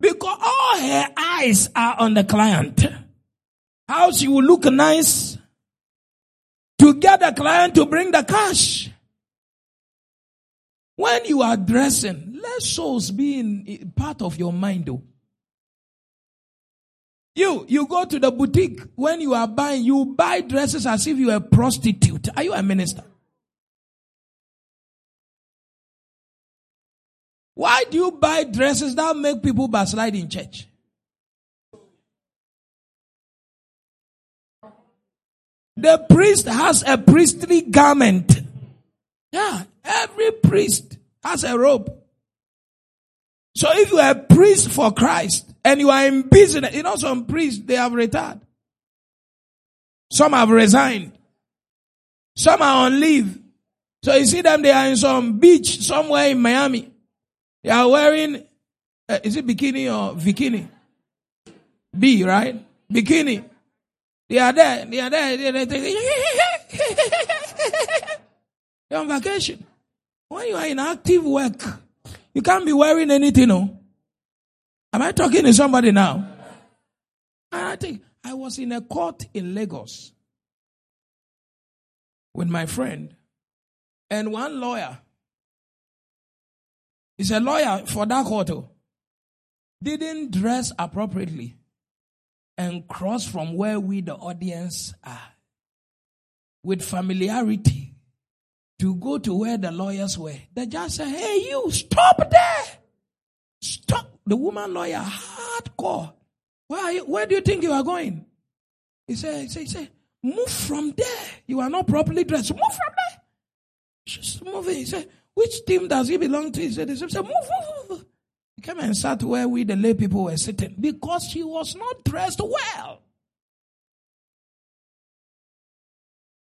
Because all her eyes are on the client. How she will look nice to get the client to bring the cash. When you are dressing, let souls be in part of your mind though. You, you go to the boutique when you are buying, you buy dresses as if you are a prostitute. Are you a minister? Why do you buy dresses that make people backslide in church? The priest has a priestly garment. Yeah, every priest has a robe. So if you are a priest for Christ and you are in business, you know some priests, they have retired. Some have resigned. Some are on leave. So you see them, they are in some beach somewhere in Miami. They are wearing, uh, is it bikini or bikini? B, right? Bikini. They are there. They are there. They are there. You're on vacation. When you are in active work, you can't be wearing anything, no. Am I talking to somebody now? I think I was in a court in Lagos with my friend and one lawyer. He's a lawyer for that court. Oh, didn't dress appropriately and cross from where we, the audience, are with familiarity to go to where the lawyers were. The judge said, Hey, you, stop there. Stop. The woman lawyer, hardcore. Where, where do you think you are going? He said, he said, he said, move from there. You are not properly dressed. Move from there. Move it. He said, which team does he belong to? He said, he said move, move, move. Came and sat where we, the lay people, were sitting because she was not dressed well.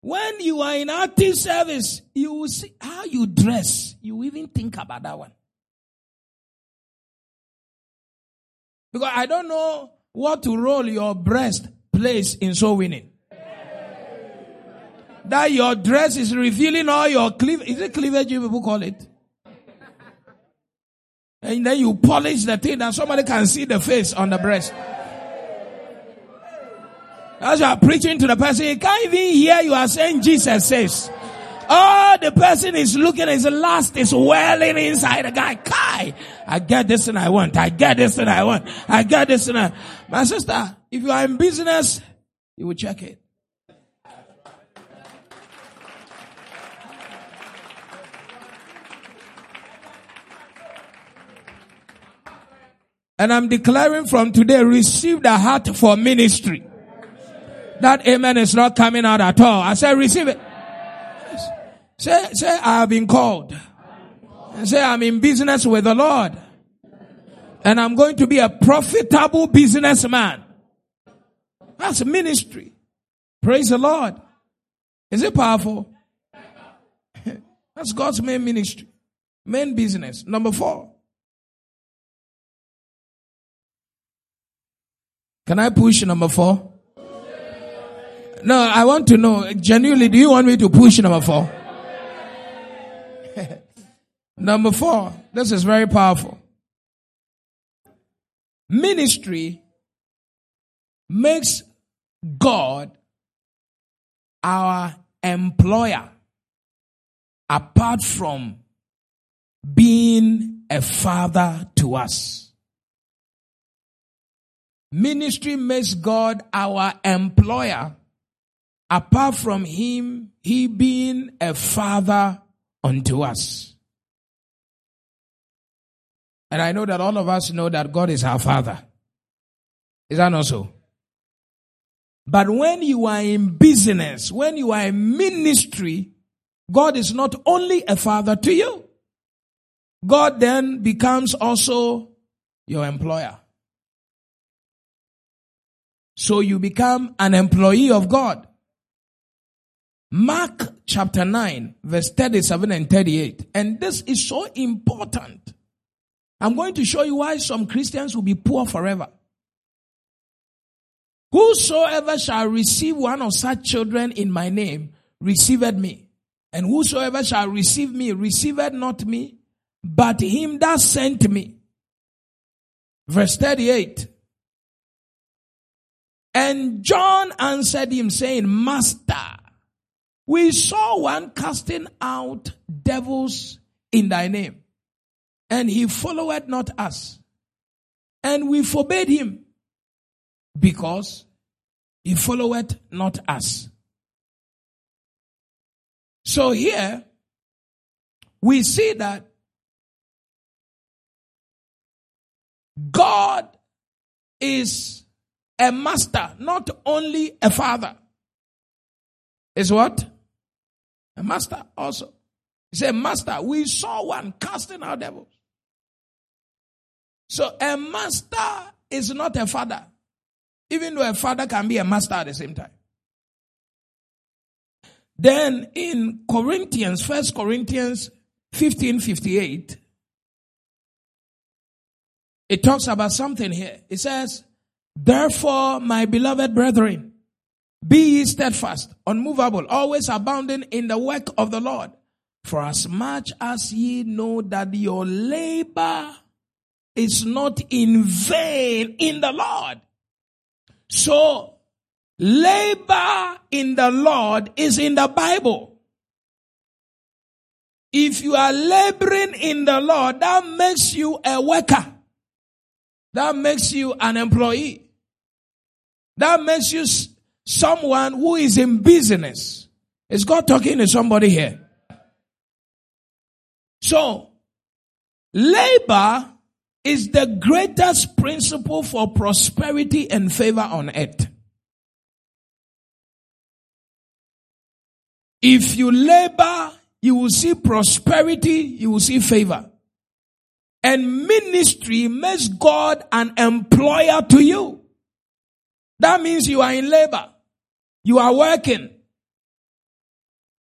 When you are in active service, you will see how you dress. You even think about that one. Because I don't know what role your breast plays in soul winning. That your dress is revealing all your cleavage. Is it cleavage you people call it? And then you polish the thing and somebody can see the face on the breast. As you are preaching to the person, he can't even hear you are saying Jesus says. Oh, the person is looking, his last is welling inside the guy. Kai, I get this and I want. I get this and I want. I get this and I. My sister, if you are in business, you will check it. And I'm declaring from today, receive the heart for ministry. That amen is not coming out at all. I said, receive it. Say, say, I have been called. And say, I'm in business with the Lord. And I'm going to be a profitable businessman. That's ministry. Praise the Lord. Is it powerful? That's God's main ministry, main business. Number four. Can I push number four? No, I want to know, genuinely, do you want me to push number four? number four, this is very powerful. Ministry makes God our employer apart from being a father to us. Ministry makes God our employer apart from him, he being a father unto us. And I know that all of us know that God is our father. Is that not so? But when you are in business, when you are in ministry, God is not only a father to you. God then becomes also your employer. So you become an employee of God. Mark chapter 9, verse 37 and 38. And this is so important. I'm going to show you why some Christians will be poor forever. Whosoever shall receive one of such children in my name, receiveth me. And whosoever shall receive me, receiveth not me, but him that sent me. Verse 38. And John answered him saying, Master, we saw one casting out devils in thy name, and he followed not us. And we forbade him because he followed not us. So here we see that God is a master, not only a father. Is what? A master also. He said, Master, we saw one casting out devils. So a master is not a father. Even though a father can be a master at the same time. Then in Corinthians, First Corinthians 15 58, it talks about something here. It says, Therefore, my beloved brethren, be ye steadfast, unmovable, always abounding in the work of the Lord. For as much as ye know that your labor is not in vain in the Lord. So, Labor in the Lord is in the Bible. If you are laboring in the Lord, that makes you a worker. That makes you an employee. That makes you someone who is in business. Is God talking to somebody here? So, labor is the greatest principle for prosperity and favor on earth. If you labor, you will see prosperity, you will see favor. And ministry makes God an employer to you. That means you are in labor. You are working.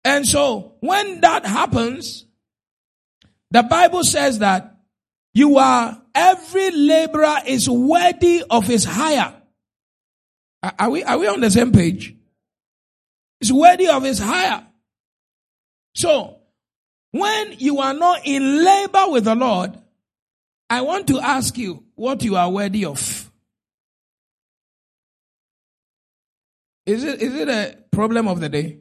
And so when that happens, the Bible says that you are, every laborer is worthy of his hire. Are we, are we on the same page? Is worthy of his hire. So, when you are not in labor with the Lord, I want to ask you what you are worthy of. Is it, is it a problem of the day?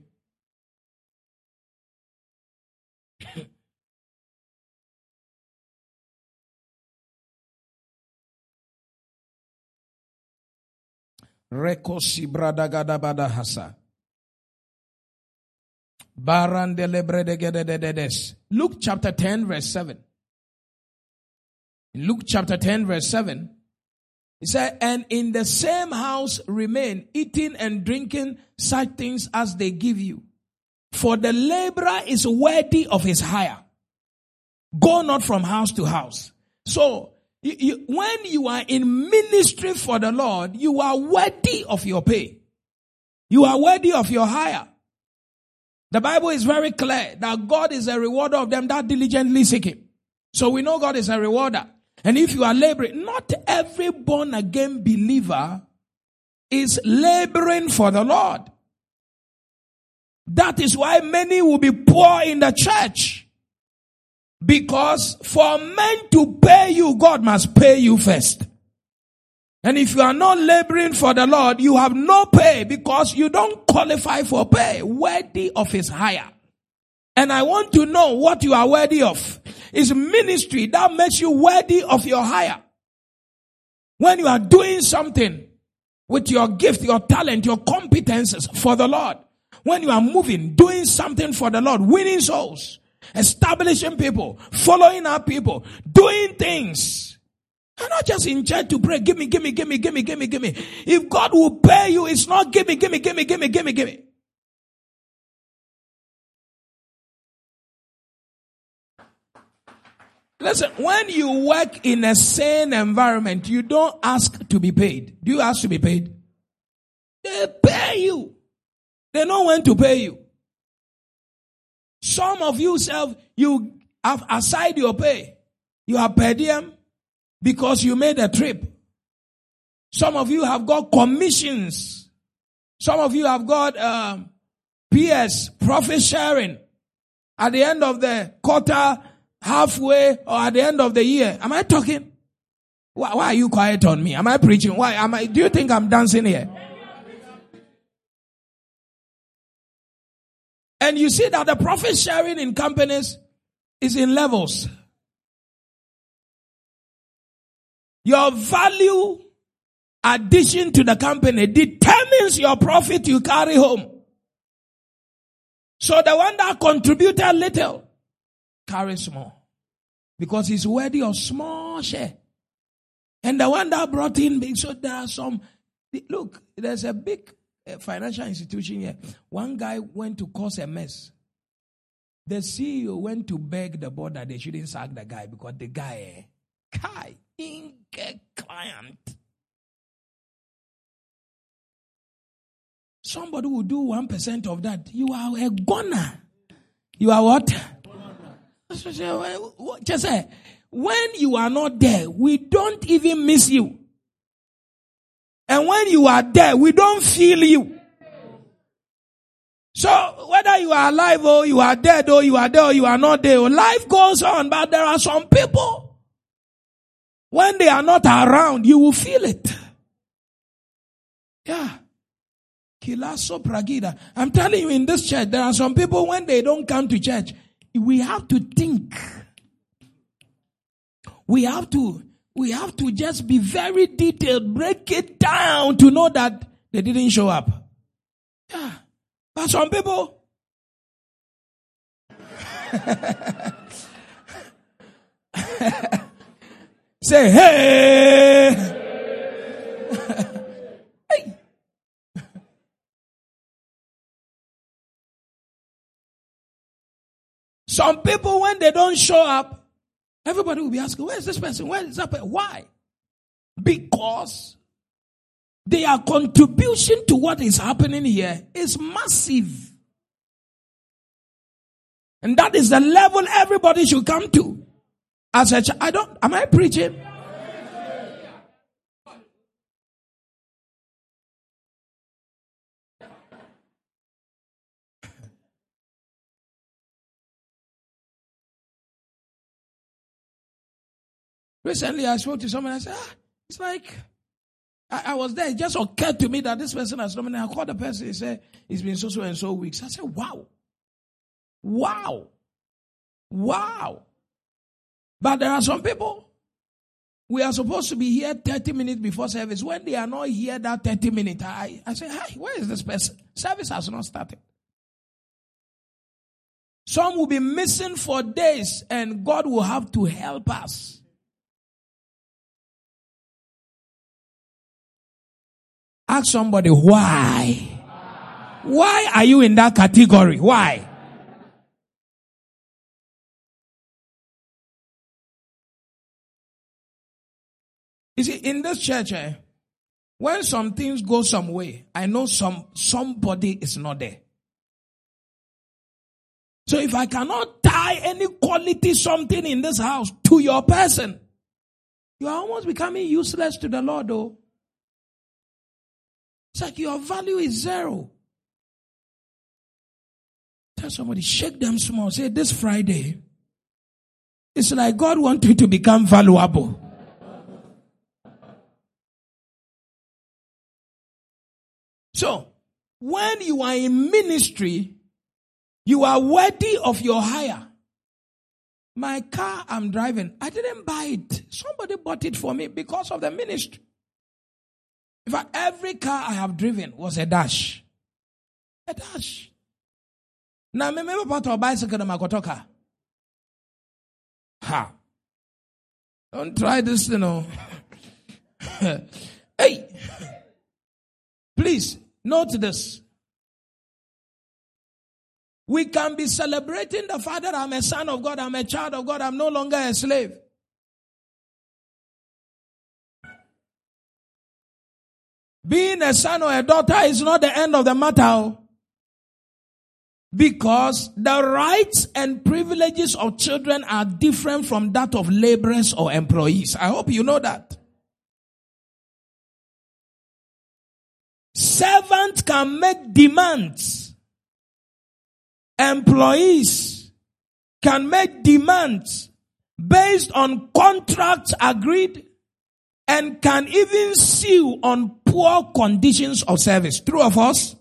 Rekosi bradagada bada hasa. Luke chapter 10 verse 7. In Luke chapter 10 verse 7, he said, and in the same house remain, eating and drinking such things as they give you. For the laborer is worthy of his hire. Go not from house to house. So, you, you, when you are in ministry for the Lord, you are worthy of your pay. You are worthy of your hire. The Bible is very clear that God is a rewarder of them that diligently seek Him. So we know God is a rewarder. And if you are laboring, not every born again believer is laboring for the Lord. That is why many will be poor in the church. Because for men to pay you, God must pay you first. And if you are not laboring for the Lord, you have no pay because you don't qualify for pay, worthy of his hire. And I want to know what you are worthy of. Is ministry that makes you worthy of your hire. When you are doing something with your gift, your talent, your competences for the Lord. When you are moving, doing something for the Lord, winning souls, establishing people, following up people, doing things you're not just in church to pray, give me, give me, give me, give me, give me, give me. If God will pay you, it's not give me, give me, give me, give me, give me, give me. Listen, when you work in a sane environment, you don't ask to be paid. Do you ask to be paid? They pay you. They know when to pay you. Some of you self, you have aside your pay. You have per diem, because you made a trip. Some of you have got commissions. Some of you have got um, PS, profit sharing. At the end of the quarter, halfway, or at the end of the year. Am I talking? Why, why are you quiet on me? Am I preaching? Why am I? Do you think I'm dancing here? And you see that the profit sharing in companies is in levels. Your value addition to the company determines your profit you carry home. So the one that contributed little carries more because he's worthy of small share. And the one that brought in big, so there are some, look, there's a big uh, financial institution here. One guy went to cause a mess. The CEO went to beg the board that they shouldn't sack the guy because the guy, eh, Kai, Inke client. Somebody will do 1% of that. You are a goner. You are what? Just say, when you are not there, we don't even miss you. And when you are there, we don't feel you. So whether you are alive or you are dead or you are there or you are not there, life goes on, but there are some people when they are not around, you will feel it. Yeah. Kilaso Pragida. I'm telling you, in this church, there are some people when they don't come to church, we have to think. We have to, we have to just be very detailed, break it down to know that they didn't show up. Yeah. But some people, say, hey! hey! Some people, when they don't show up, everybody will be asking, where is this person? Where is that person? Why? Because their contribution to what is happening here is massive. And that is the level everybody should come to. As a ch- I don't, am I preaching? Recently, I spoke to someone. I said, ah, it's like I, I, was there. It just occurred to me that this person has nominated. I called the person. He said it's been so so and so weeks. I said, wow, wow, wow. But there are some people. We are supposed to be here 30 minutes before service. When they are not here that 30 minutes, I, I say, hi, where is this person? Service has not started. Some will be missing for days and God will have to help us. Ask somebody why. Why are you in that category? Why? You see, in this church, eh, when some things go some way, I know some somebody is not there. So if I cannot tie any quality something in this house to your person, you are almost becoming useless to the Lord, though. It's like your value is zero. Tell somebody, shake them small. Say, this Friday, it's like God wants you to become valuable. So, when you are in ministry, you are worthy of your hire. My car I'm driving, I didn't buy it. Somebody bought it for me because of the ministry. In fact, every car I have driven was a dash. A dash. Now, me me part of a bicycle na makotoka. Ha. Don't try this, you know. hey. Please, note this. We can be celebrating the fact that I'm a son of God, I'm a child of God, I'm no longer a slave. Being a son or a daughter is not the end of the matter. Oh. Because the rights and privileges of children are different from that of laborers or employees. I hope you know that. Servants can make demands. Employees can make demands based on contracts agreed and can even sue on poor conditions of service. True of us?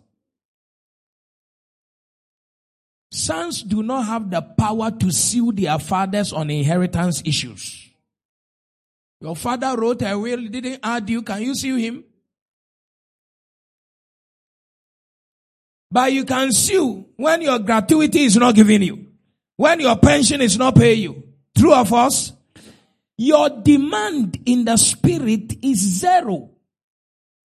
Sons do not have the power to sue their fathers on inheritance issues. Your father wrote a will, didn't add you. Can you sue him? But you can sue when your gratuity is not giving you. When your pension is not paying you. True of us? Your demand in the spirit is zero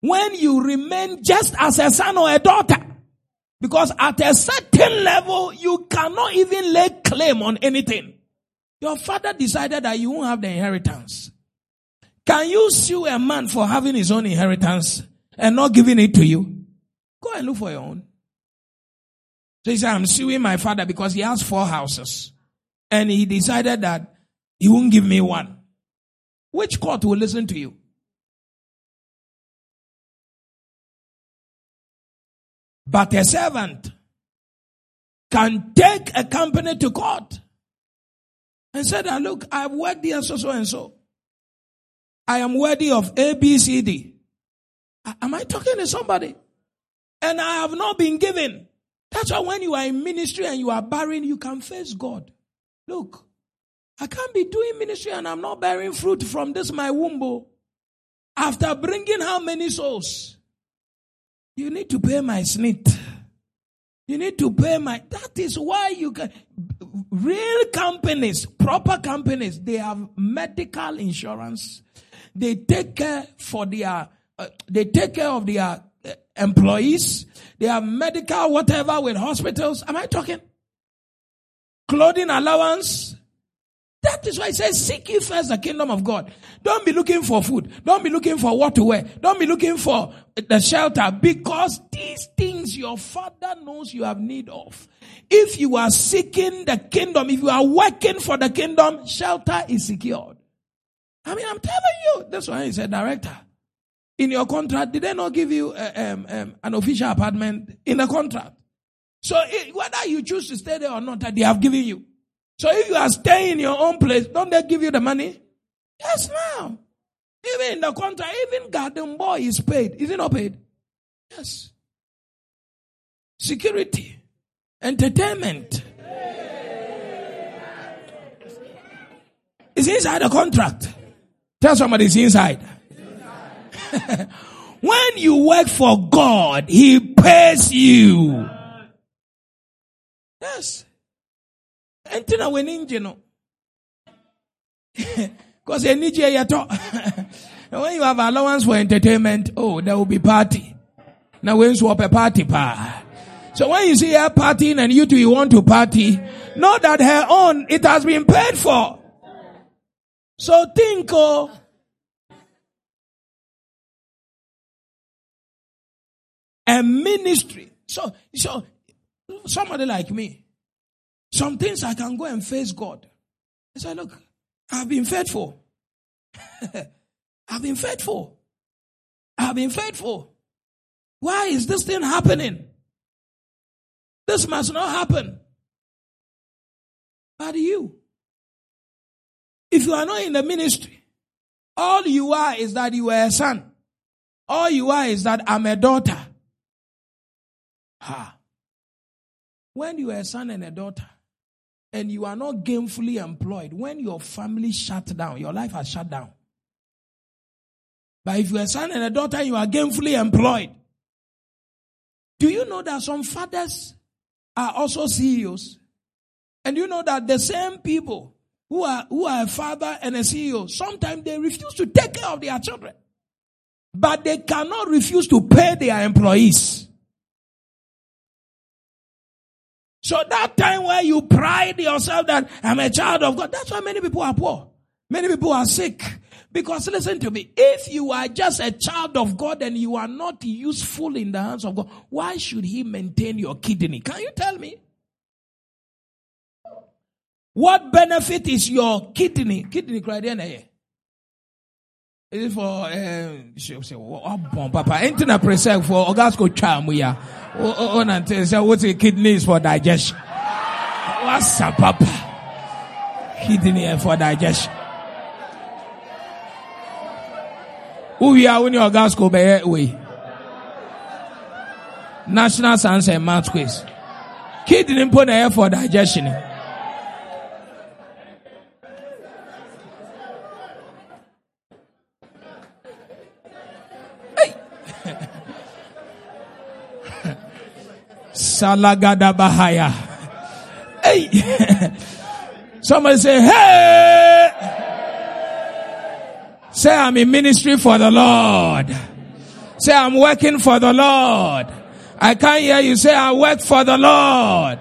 when you remain just as a son or a daughter. Because at a certain level, you cannot even lay claim on anything. Your father decided that you won't have the inheritance. Can you sue a man for having his own inheritance and not giving it to you? Go and look for your own. So he said, I'm suing my father because he has four houses. And he decided that he won't give me one. Which court will listen to you? But a servant can take a company to court and say that, look, I've worked here so, so and so. I am worthy of A, B, C, D. Am I talking to somebody? and I have not been given. That's why when you are in ministry and you are barren, you can face God. Look, I can't be doing ministry and I'm not bearing fruit from this my womb. Oh. After bringing how many souls? You need to pay my snit. You need to pay my. That is why you can. Real companies, proper companies, they have medical insurance. They take care for their. Uh, they take care of their uh, employees. They have medical whatever with hospitals. Am I talking? Clothing allowance. That is why it says, seek ye first the kingdom of God. Don't be looking for food. Don't be looking for what to wear. Don't be looking for the shelter because these things your father knows you have need of. If you are seeking the kingdom, if you are working for the kingdom, shelter is secured. I mean, I'm telling you, that's why he said, director, in your contract, did they not give you uh, um, um, an official apartment in the contract? So it, whether you choose to stay there or not, they have given you. So if you are staying in your own place, don't they give you the money? Yes, now. Even in the contract, even garden boy is paid. Is he not paid? Yes. Security, entertainment. Is inside the contract. Tell somebody it's inside. when you work for God, He pays you. Yes. Enti na w'ani ngye no. Because day you talk. when you have allowance for entertainment, oh, there will be party. Now when swap a party pa. So when you see her partying and you two you want to party, know that her own, it has been paid for. So think, oh, a ministry. So, so somebody like me, some things I can go and face God. I said, look, I've been faithful. I've been faithful. I've been faithful. Why is this thing happening? This must not happen. But you, if you are not in the ministry, all you are is that you are a son. All you are is that I'm a daughter. Ha. When you are a son and a daughter, and you are not gainfully employed, when your family shut down, your life has shut down. But if you're a son and a daughter you are gainfully employed, do you know that some fathers are also CEOs? And you know that the same people who are, who are a father and a CEO, sometimes they refuse to take care of their children. But they cannot refuse to pay their employees. So that time where you pride yourself that I'm a child of God, that's why many people are poor. Many people are sick. Because listen to me, if you are just a child of God and you are not useful in the hands of God, why should He maintain your kidney? Can you tell me? What benefit is your kidney? Kidney criteria. Is it for uh, say oh bon papa. Anything I present for ogasco charm we are oh oh say what's the kidneys for digestion? What's up papa? Kidney for digestion. Who are when your ogasco be we national science and math quiz. Kidney put for digestion Salagada Bahaya. Hey. Somebody say, hey. Say, I'm in ministry for the Lord. Say, I'm working for the Lord. I can't hear you say, I work for the Lord.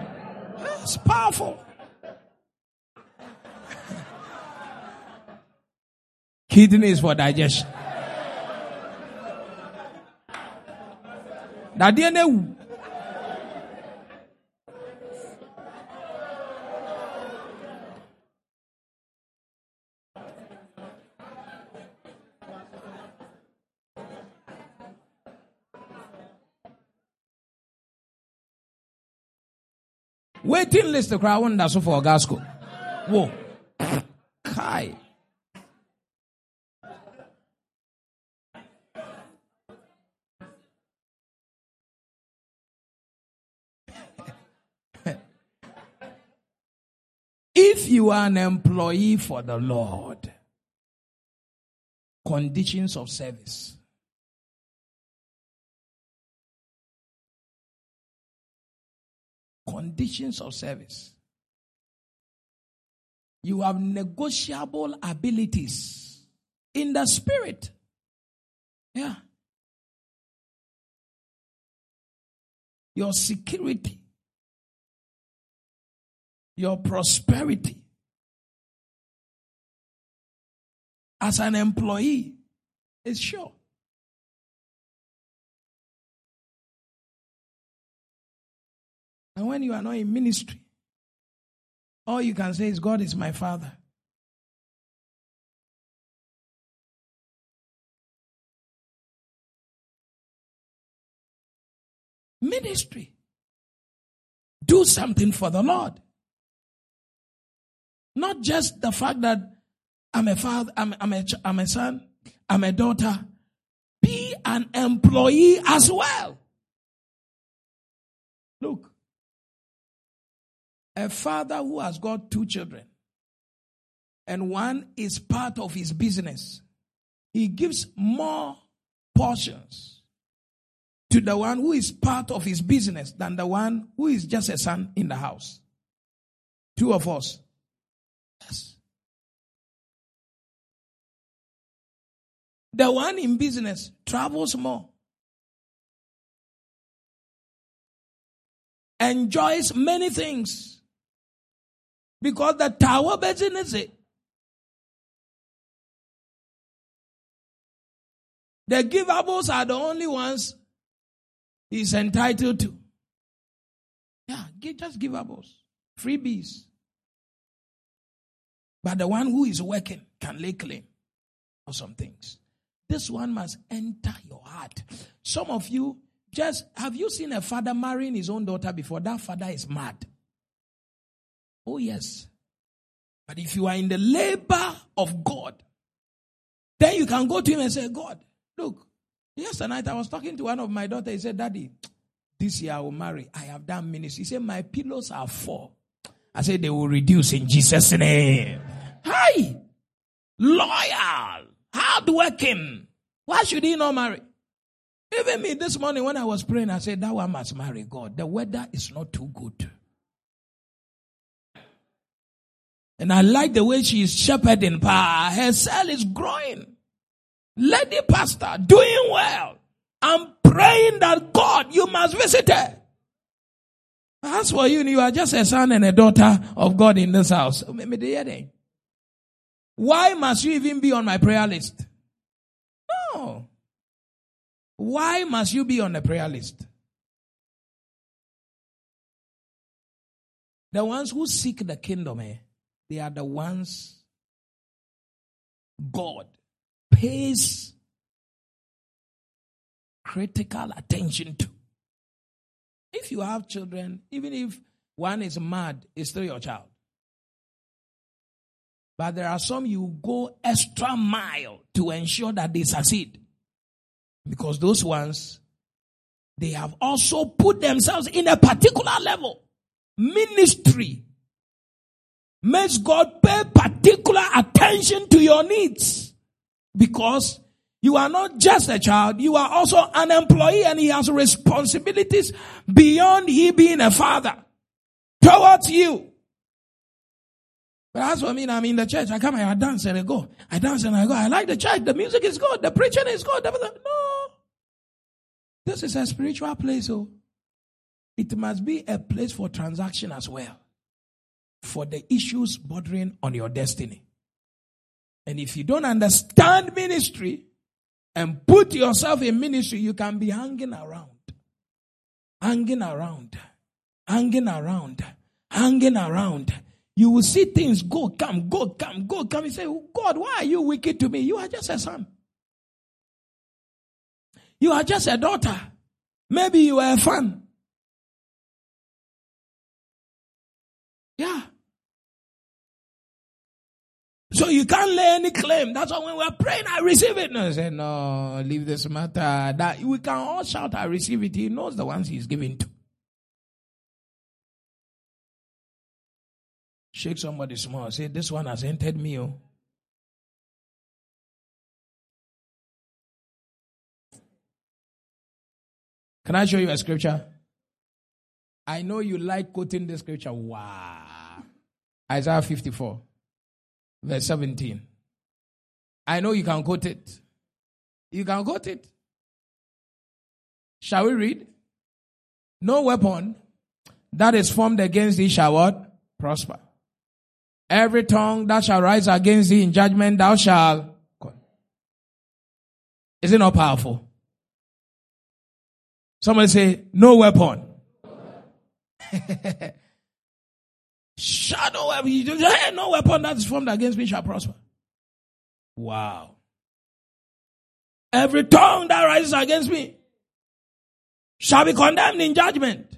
It's powerful. Kidneys for digestion. waiting list koraa wonda so for gasco Whoa. kai If you are an employee for the Lord, conditions of service. Conditions of service. You have negotiable abilities in the spirit. Yeah. Your security, your prosperity as an employee is sure. And when you are not in ministry, all you can say is, God is my father. Ministry. Do something for the Lord. Not just the fact that I'm a father, I'm, I'm, a, I'm a son, I'm a daughter. Be an employee as well. Look, a father who has got two children and one is part of his business, he gives more portions to the one who is part of his business than the one who is just a son in the house. Two of us. Yes. The one in business travels more, enjoys many things because the tower business it. The givables are the only ones he's entitled to. Yeah, just givables, freebies. But the one who is working can lay claim on some things. This one must enter your heart. Some of you just have you seen a father marrying his own daughter before? That father is mad. Oh, yes. But if you are in the labor of God, then you can go to him and say, God, look, yesterday night I was talking to one of my daughters. He said, Daddy, this year I will marry. I have done ministry. He said, My pillows are four. I said, They will reduce in Jesus' name. Hi! Loyal! Hardworking. Why should he not marry? Even me this morning when I was praying, I said, That one must marry God. The weather is not too good. And I like the way she is shepherding. Power. Her cell is growing. Lady pastor, doing well. I'm praying that God, you must visit her. As for you, you are just a son and a daughter of God in this house. Why must you even be on my prayer list? No. Why must you be on the prayer list? The ones who seek the kingdom, eh, they are the ones God pays critical attention to. If you have children, even if one is mad, it's still your child. But there are some you go extra mile to ensure that they succeed. Because those ones, they have also put themselves in a particular level. Ministry makes God pay particular attention to your needs. Because you are not just a child, you are also an employee and he has responsibilities beyond he being a father towards you. But as for me, I'm in the church. I come here, I dance and I go. I dance and I go. I like the church. The music is good. The preaching is good. No. This is a spiritual place. So oh. it must be a place for transaction as well. For the issues bordering on your destiny. And if you don't understand ministry and put yourself in ministry, you can be hanging around. Hanging around. Hanging around. Hanging around you will see things go, come, go, come, go, come. You say, oh, God, why are you wicked to me? You are just a son. You are just a daughter. Maybe you are a fan. So you can't lay any claim. That's why when we're praying, I receive it. No, I say, no, leave this matter. That we can all shout, I receive it. He knows the ones he's giving to. Shake somebody small. Say, this one has entered me. Oh. Can I show you a scripture? I know you like quoting the scripture. Wow. Isaiah 54, verse 17. I know you can quote it. You can quote it. Shall we read? No weapon that is formed against thee shall what? Prosper. Every tongue that shall rise against thee in judgment thou shalt. Is it not powerful? Somebody say, no weapon. Shadow weapon. You just, hey, no weapon that is formed against me shall prosper. Wow. Every tongue that rises against me shall be condemned in judgment.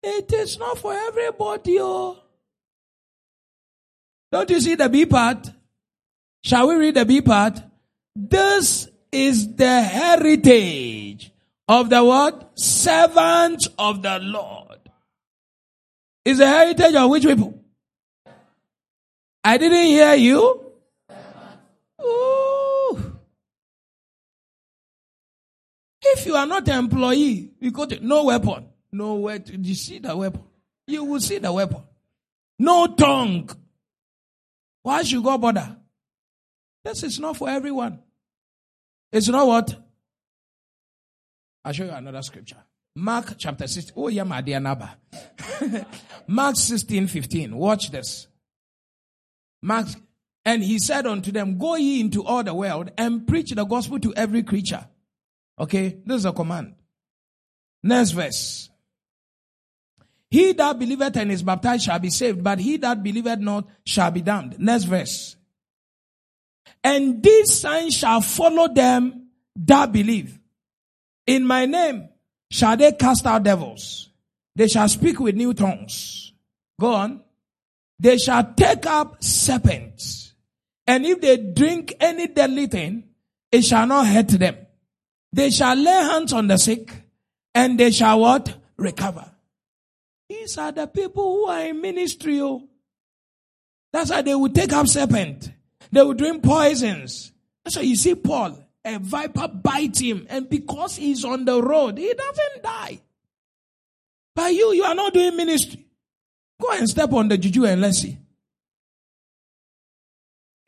It is not for everybody. Oh. Don't you see the B part? Shall we read the B part? This is the heritage of the what? Servants of the Lord. Is the heritage of which people? I didn't hear you. Ooh. If you are not an employee, you go to no weapon. No way. You see the weapon. You will see the weapon. No tongue. Why should God bother? This is not for everyone. It's not what? I'll show you another scripture. Mark chapter 16. Oh, yeah, my dear Naba. Mark 16, 15. Watch this. Mark, and he said unto them, Go ye into all the world and preach the gospel to every creature. Okay, this is a command. Next verse. He that believeth and is baptized shall be saved, but he that believeth not shall be damned. Next verse. And these signs shall follow them that believe. In my name shall they cast out devils. They shall speak with new tongues. Go on. They shall take up serpents. And if they drink any deadly thing, it shall not hurt them. They shall lay hands on the sick and they shall what? Recover. These are the people who are in ministry. Oh. That's why they will take up serpent. They will drink poisons. That's why you see Paul, a viper bites him, and because he's on the road, he doesn't die. But you, you are not doing ministry. Go and step on the juju and let's see.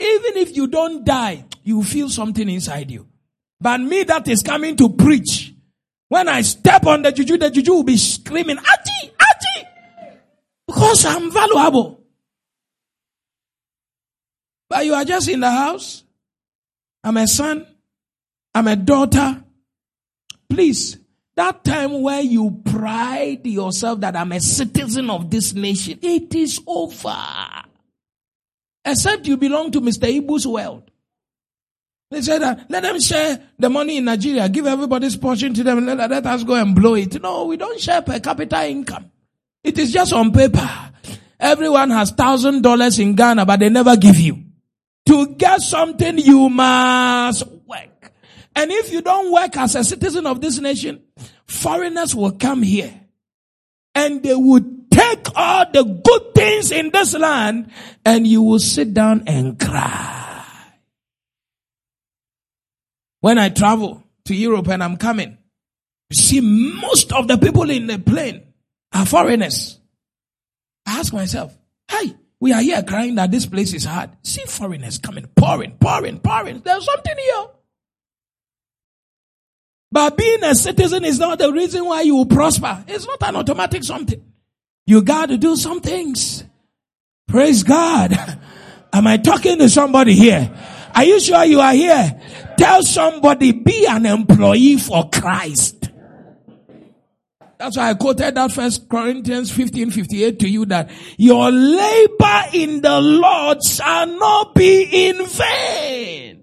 Even if you don't die, you feel something inside you. But me that is coming to preach, when I step on the juju, the juju will be screaming, Aji, Aji! Because I'm valuable. But you are just in the house. I'm a son. I'm a daughter. Please, that time where you pride yourself that I'm a citizen of this nation, it is over. Except you belong to Mr. Ibu's world. They said that let them share the money in Nigeria, give everybody's portion to them, let, let us go and blow it. No, we don't share per capita income. It is just on paper. Everyone has thousand dollars in Ghana, but they never give you. To get something, you must. And if you don't work as a citizen of this nation, foreigners will come here and they will take all the good things in this land and you will sit down and cry. When I travel to Europe and I'm coming, you see most of the people in the plane are foreigners. I ask myself, hey, we are here crying that this place is hard. See foreigners coming, pouring, pouring, pouring. There's something here. But being a citizen is not the reason why you will prosper. It's not an automatic something. You got to do some things. Praise God. Am I talking to somebody here? Are you sure you are here? Tell somebody, be an employee for Christ. That's why I quoted that first Corinthians 15, 58 to you that your labor in the Lord shall not be in vain.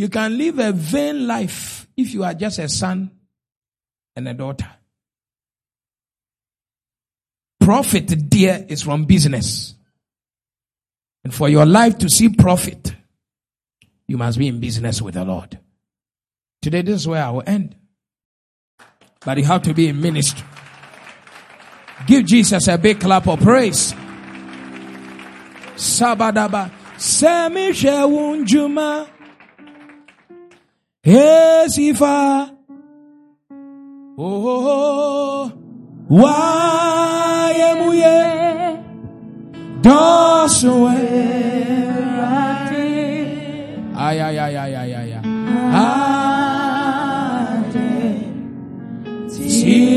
You can live a vain life if you are just a son and a daughter. Profit, dear, is from business. And for your life to see profit, you must be in business with the Lord. Today, this is where I will end. but you have to be in ministry. Give Jesus a big clap of praise. Sabadaba. Semi Shewunjuma. Esifa. Oh, oh, oh, why am we? Doswe. Ay, ay, ay, ay, ay, ay, ay.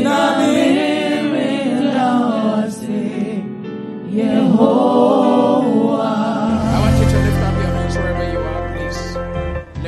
I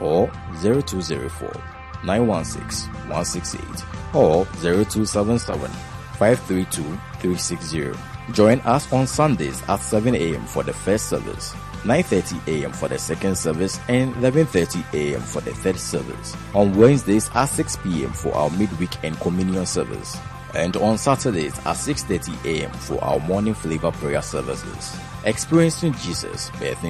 or 0204 916 168 or 0277 532 360. Join us on Sundays at 7 a.m. for the first service, 9.30 a.m. for the second service, and 11.30 a.m. for the third service. On Wednesdays at 6 p.m. for our midweek and communion service. And on Saturdays at 6.30 a.m. for our morning flavor prayer services. Experiencing Jesus, birthing